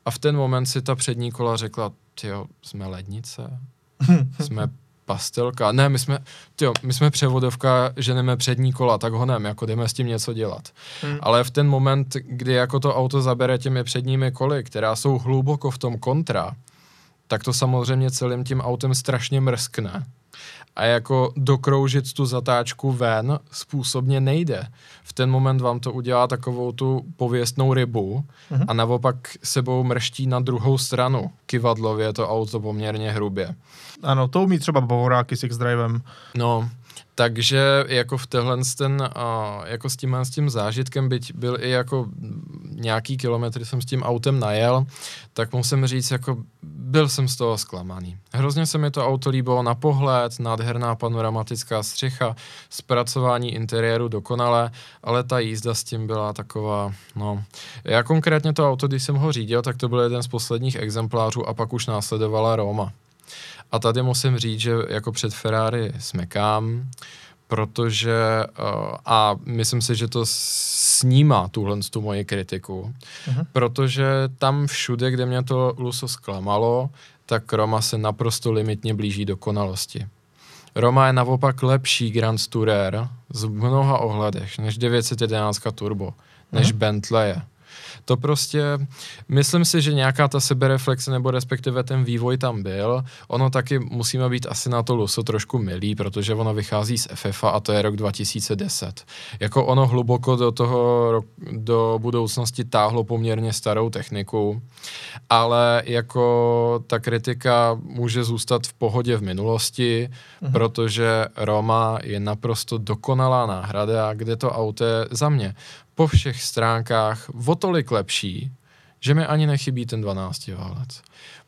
S2: a v ten moment si ta přední kola řekla, jo, jsme lednice, [LAUGHS] jsme pastelka. Ne, my jsme, tyjo, my jsme převodovka, ženeme přední kola, tak honem, jako jdeme s tím něco dělat. Hmm. Ale v ten moment, kdy jako to auto zabere těmi předními koly, která jsou hluboko v tom kontra, tak to samozřejmě celým tím autem strašně mrskne a jako dokroužit tu zatáčku ven způsobně nejde. V ten moment vám to udělá takovou tu pověstnou rybu uh-huh. a naopak sebou mrští na druhou stranu. Kivadlově to auto poměrně hrubě.
S1: Ano, to umí třeba Bavoráky s X-Drivem.
S2: No, takže jako v tenhle ten, jako s tím, s tím zážitkem, byť byl i jako nějaký kilometry jsem s tím autem najel, tak musím říct, jako byl jsem z toho zklamaný. Hrozně se mi to auto líbilo na pohled, nádherná panoramatická střecha, zpracování interiéru dokonale, ale ta jízda s tím byla taková, no. Já konkrétně to auto, když jsem ho řídil, tak to byl jeden z posledních exemplářů a pak už následovala Roma. A tady musím říct, že jako před Ferrari smekám, protože uh, a myslím si, že to snímá tuhle tu moji kritiku, uh-huh. protože tam všude, kde mě to Luso zklamalo, tak Roma se naprosto limitně blíží dokonalosti. Roma je naopak lepší Grand Tourer z mnoha ohledech než 911 Turbo, než uh-huh. Bentley to prostě, myslím si, že nějaká ta sebereflexe nebo respektive ten vývoj tam byl. Ono taky musíme být asi na to Luso trošku milý, protože ono vychází z FFA a to je rok 2010. Jako ono hluboko do toho, do budoucnosti táhlo poměrně starou techniku, ale jako ta kritika může zůstat v pohodě v minulosti, mhm. protože Roma je naprosto dokonalá náhrada, kde to auto je za mě po všech stránkách o tolik lepší, že mi ani nechybí ten 12 válec.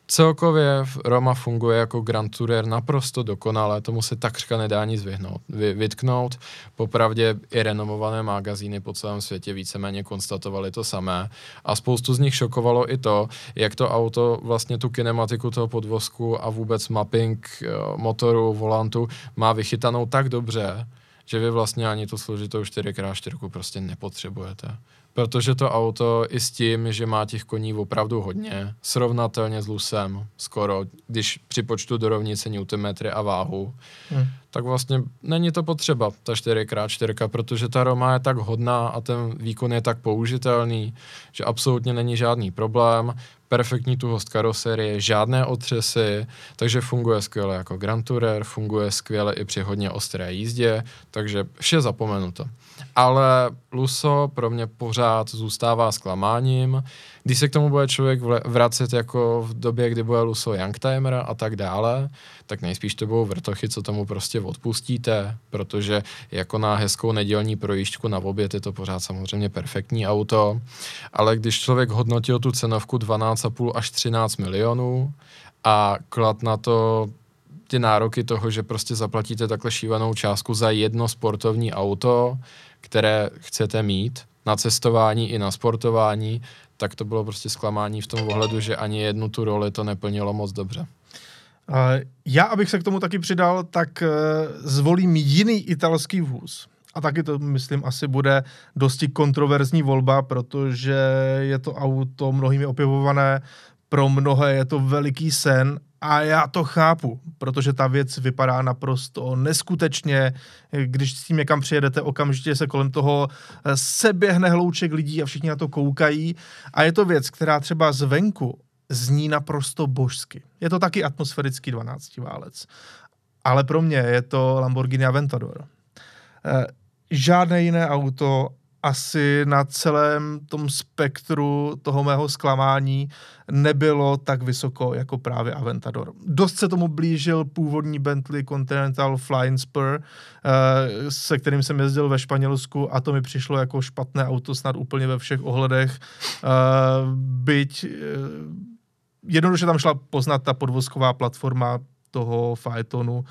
S2: Celkově Roma funguje jako Grand Tourer naprosto dokonale, tomu se takřka nedá nic vyhnout, vy, vytknout. Popravdě i renomované magazíny po celém světě víceméně konstatovali to samé a spoustu z nich šokovalo i to, jak to auto vlastně tu kinematiku toho podvozku a vůbec mapping eh, motoru, volantu má vychytanou tak dobře, že vy vlastně ani tu složitou 4x4 prostě nepotřebujete. protože to auto i s tím, že má těch koní opravdu hodně, srovnatelně s Lusem, skoro, když připočtu do rovnice Nm a váhu, hmm. tak vlastně není to potřeba, ta 4x4, protože ta Roma je tak hodná a ten výkon je tak použitelný, že absolutně není žádný problém perfektní tuhost karoserie, žádné otřesy, takže funguje skvěle jako Grand Tourer, funguje skvěle i při hodně ostré jízdě, takže vše zapomenuto. Ale Luso pro mě pořád zůstává zklamáním. Když se k tomu bude člověk vracet jako v době, kdy bude Luso Youngtimer a tak dále, tak nejspíš to budou vrtochy, co tomu prostě odpustíte, protože jako na hezkou nedělní projížďku na oběd je to pořád samozřejmě perfektní auto, ale když člověk hodnotil tu cenovku 12,5 až 13 milionů a klad na to ty nároky toho, že prostě zaplatíte takhle šívanou částku za jedno sportovní auto, které chcete mít na cestování i na sportování, tak to bylo prostě zklamání v tom ohledu, že ani jednu tu roli to neplnilo moc dobře.
S1: Já, abych se k tomu taky přidal, tak eh, zvolím jiný italský vůz. A taky to, myslím, asi bude dosti kontroverzní volba, protože je to auto mnohými opěvované, pro mnohé je to veliký sen a já to chápu, protože ta věc vypadá naprosto neskutečně. Když s tím někam přijedete, okamžitě se kolem toho eh, seběhne hlouček lidí a všichni na to koukají. A je to věc, která třeba zvenku zní naprosto božsky. Je to taky atmosférický 12 válec. Ale pro mě je to Lamborghini Aventador. Eh, žádné jiné auto asi na celém tom spektru toho mého zklamání nebylo tak vysoko jako právě Aventador. Dost se tomu blížil původní Bentley Continental Flying Spur, eh, se kterým jsem jezdil ve Španělsku a to mi přišlo jako špatné auto snad úplně ve všech ohledech. Eh, byť eh, jednoduše tam šla poznat ta podvozková platforma toho Phaetonu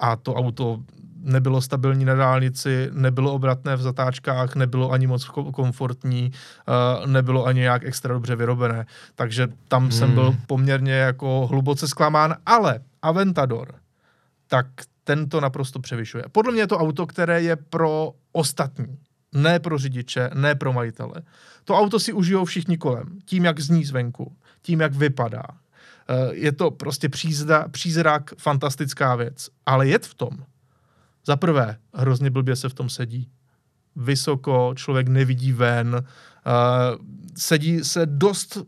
S1: a to auto nebylo stabilní na dálnici, nebylo obratné v zatáčkách, nebylo ani moc komfortní, uh, nebylo ani nějak extra dobře vyrobené. Takže tam hmm. jsem byl poměrně jako hluboce zklamán, ale Aventador, tak ten to naprosto převyšuje. Podle mě je to auto, které je pro ostatní, ne pro řidiče, ne pro majitele. To auto si užijou všichni kolem, tím, jak zní zvenku, tím, jak vypadá. Eh, je to prostě přízda, přízrak, fantastická věc. Ale jet v tom, za prvé, hrozně blbě se v tom sedí. Vysoko, člověk nevidí ven, uh, sedí se dost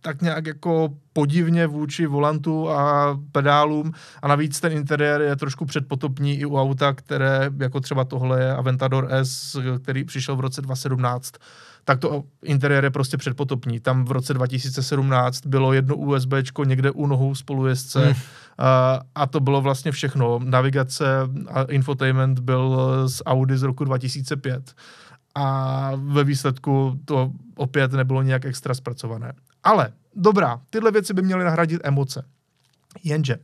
S1: tak nějak jako podivně vůči volantu a pedálům. A navíc ten interiér je trošku předpotopní i u auta, které jako třeba tohle je Aventador S, který přišel v roce 2017 tak to interiér je prostě předpotopní. Tam v roce 2017 bylo jedno USB někde u nohou spolujezdce hmm. a, a to bylo vlastně všechno. Navigace a infotainment byl z Audi z roku 2005 a ve výsledku to opět nebylo nějak extra zpracované. Ale dobrá, tyhle věci by měly nahradit emoce. Jenže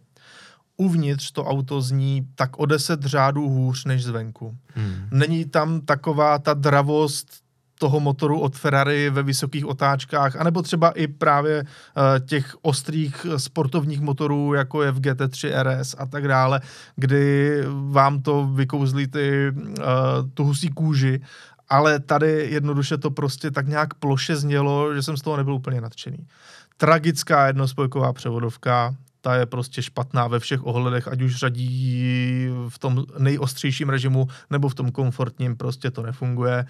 S1: uvnitř to auto zní tak o deset řádů hůř než zvenku. Hmm. Není tam taková ta dravost, toho motoru od Ferrari ve vysokých otáčkách, anebo třeba i právě uh, těch ostrých sportovních motorů, jako je v GT3 RS a tak dále, kdy vám to vykouzlí ty, uh, tu husí kůži, ale tady jednoduše to prostě tak nějak ploše znělo, že jsem z toho nebyl úplně nadšený. Tragická jednospojková převodovka, ta je prostě špatná ve všech ohledech, ať už řadí v tom nejostřejším režimu nebo v tom komfortním, prostě to nefunguje.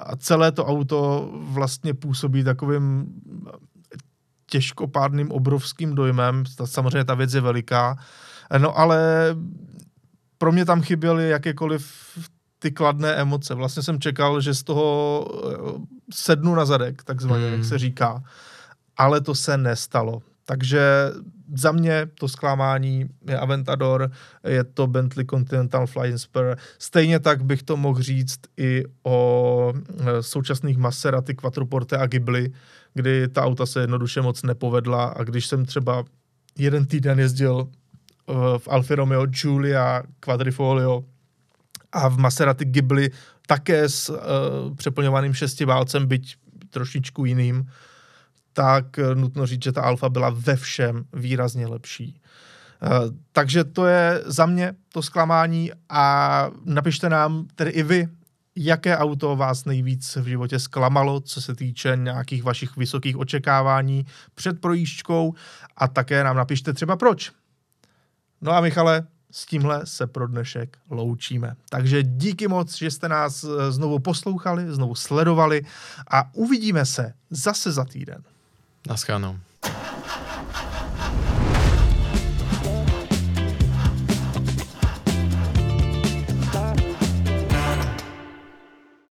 S1: A celé to auto vlastně působí takovým těžkopádným obrovským dojmem. Samozřejmě ta věc je veliká. No ale pro mě tam chyběly jakékoliv ty kladné emoce. Vlastně jsem čekal, že z toho eh, sednu na zadek, takzvaně, hmm. jak se říká. Ale to se nestalo. Takže za mě to zklamání je Aventador, je to Bentley Continental Flying Spur. Stejně tak bych to mohl říct i o e, současných Maserati, Quattroporte a Ghibli, kdy ta auta se jednoduše moc nepovedla a když jsem třeba jeden týden jezdil e, v Alfa Romeo Giulia Quadrifoglio a v Maserati Ghibli také s uh, přeplňovaným šestiválcem, byť trošičku jiným, tak eh, nutno říct, že ta alfa byla ve všem výrazně lepší. Eh, takže to je za mě to zklamání a napište nám tedy i vy, jaké auto vás nejvíc v životě zklamalo, co se týče nějakých vašich vysokých očekávání před projížďkou a také nám napište třeba proč. No a Michale, s tímhle se pro dnešek loučíme. Takže díky moc, že jste nás eh, znovu poslouchali, znovu sledovali a uvidíme se zase za týden.
S2: Nas gaan.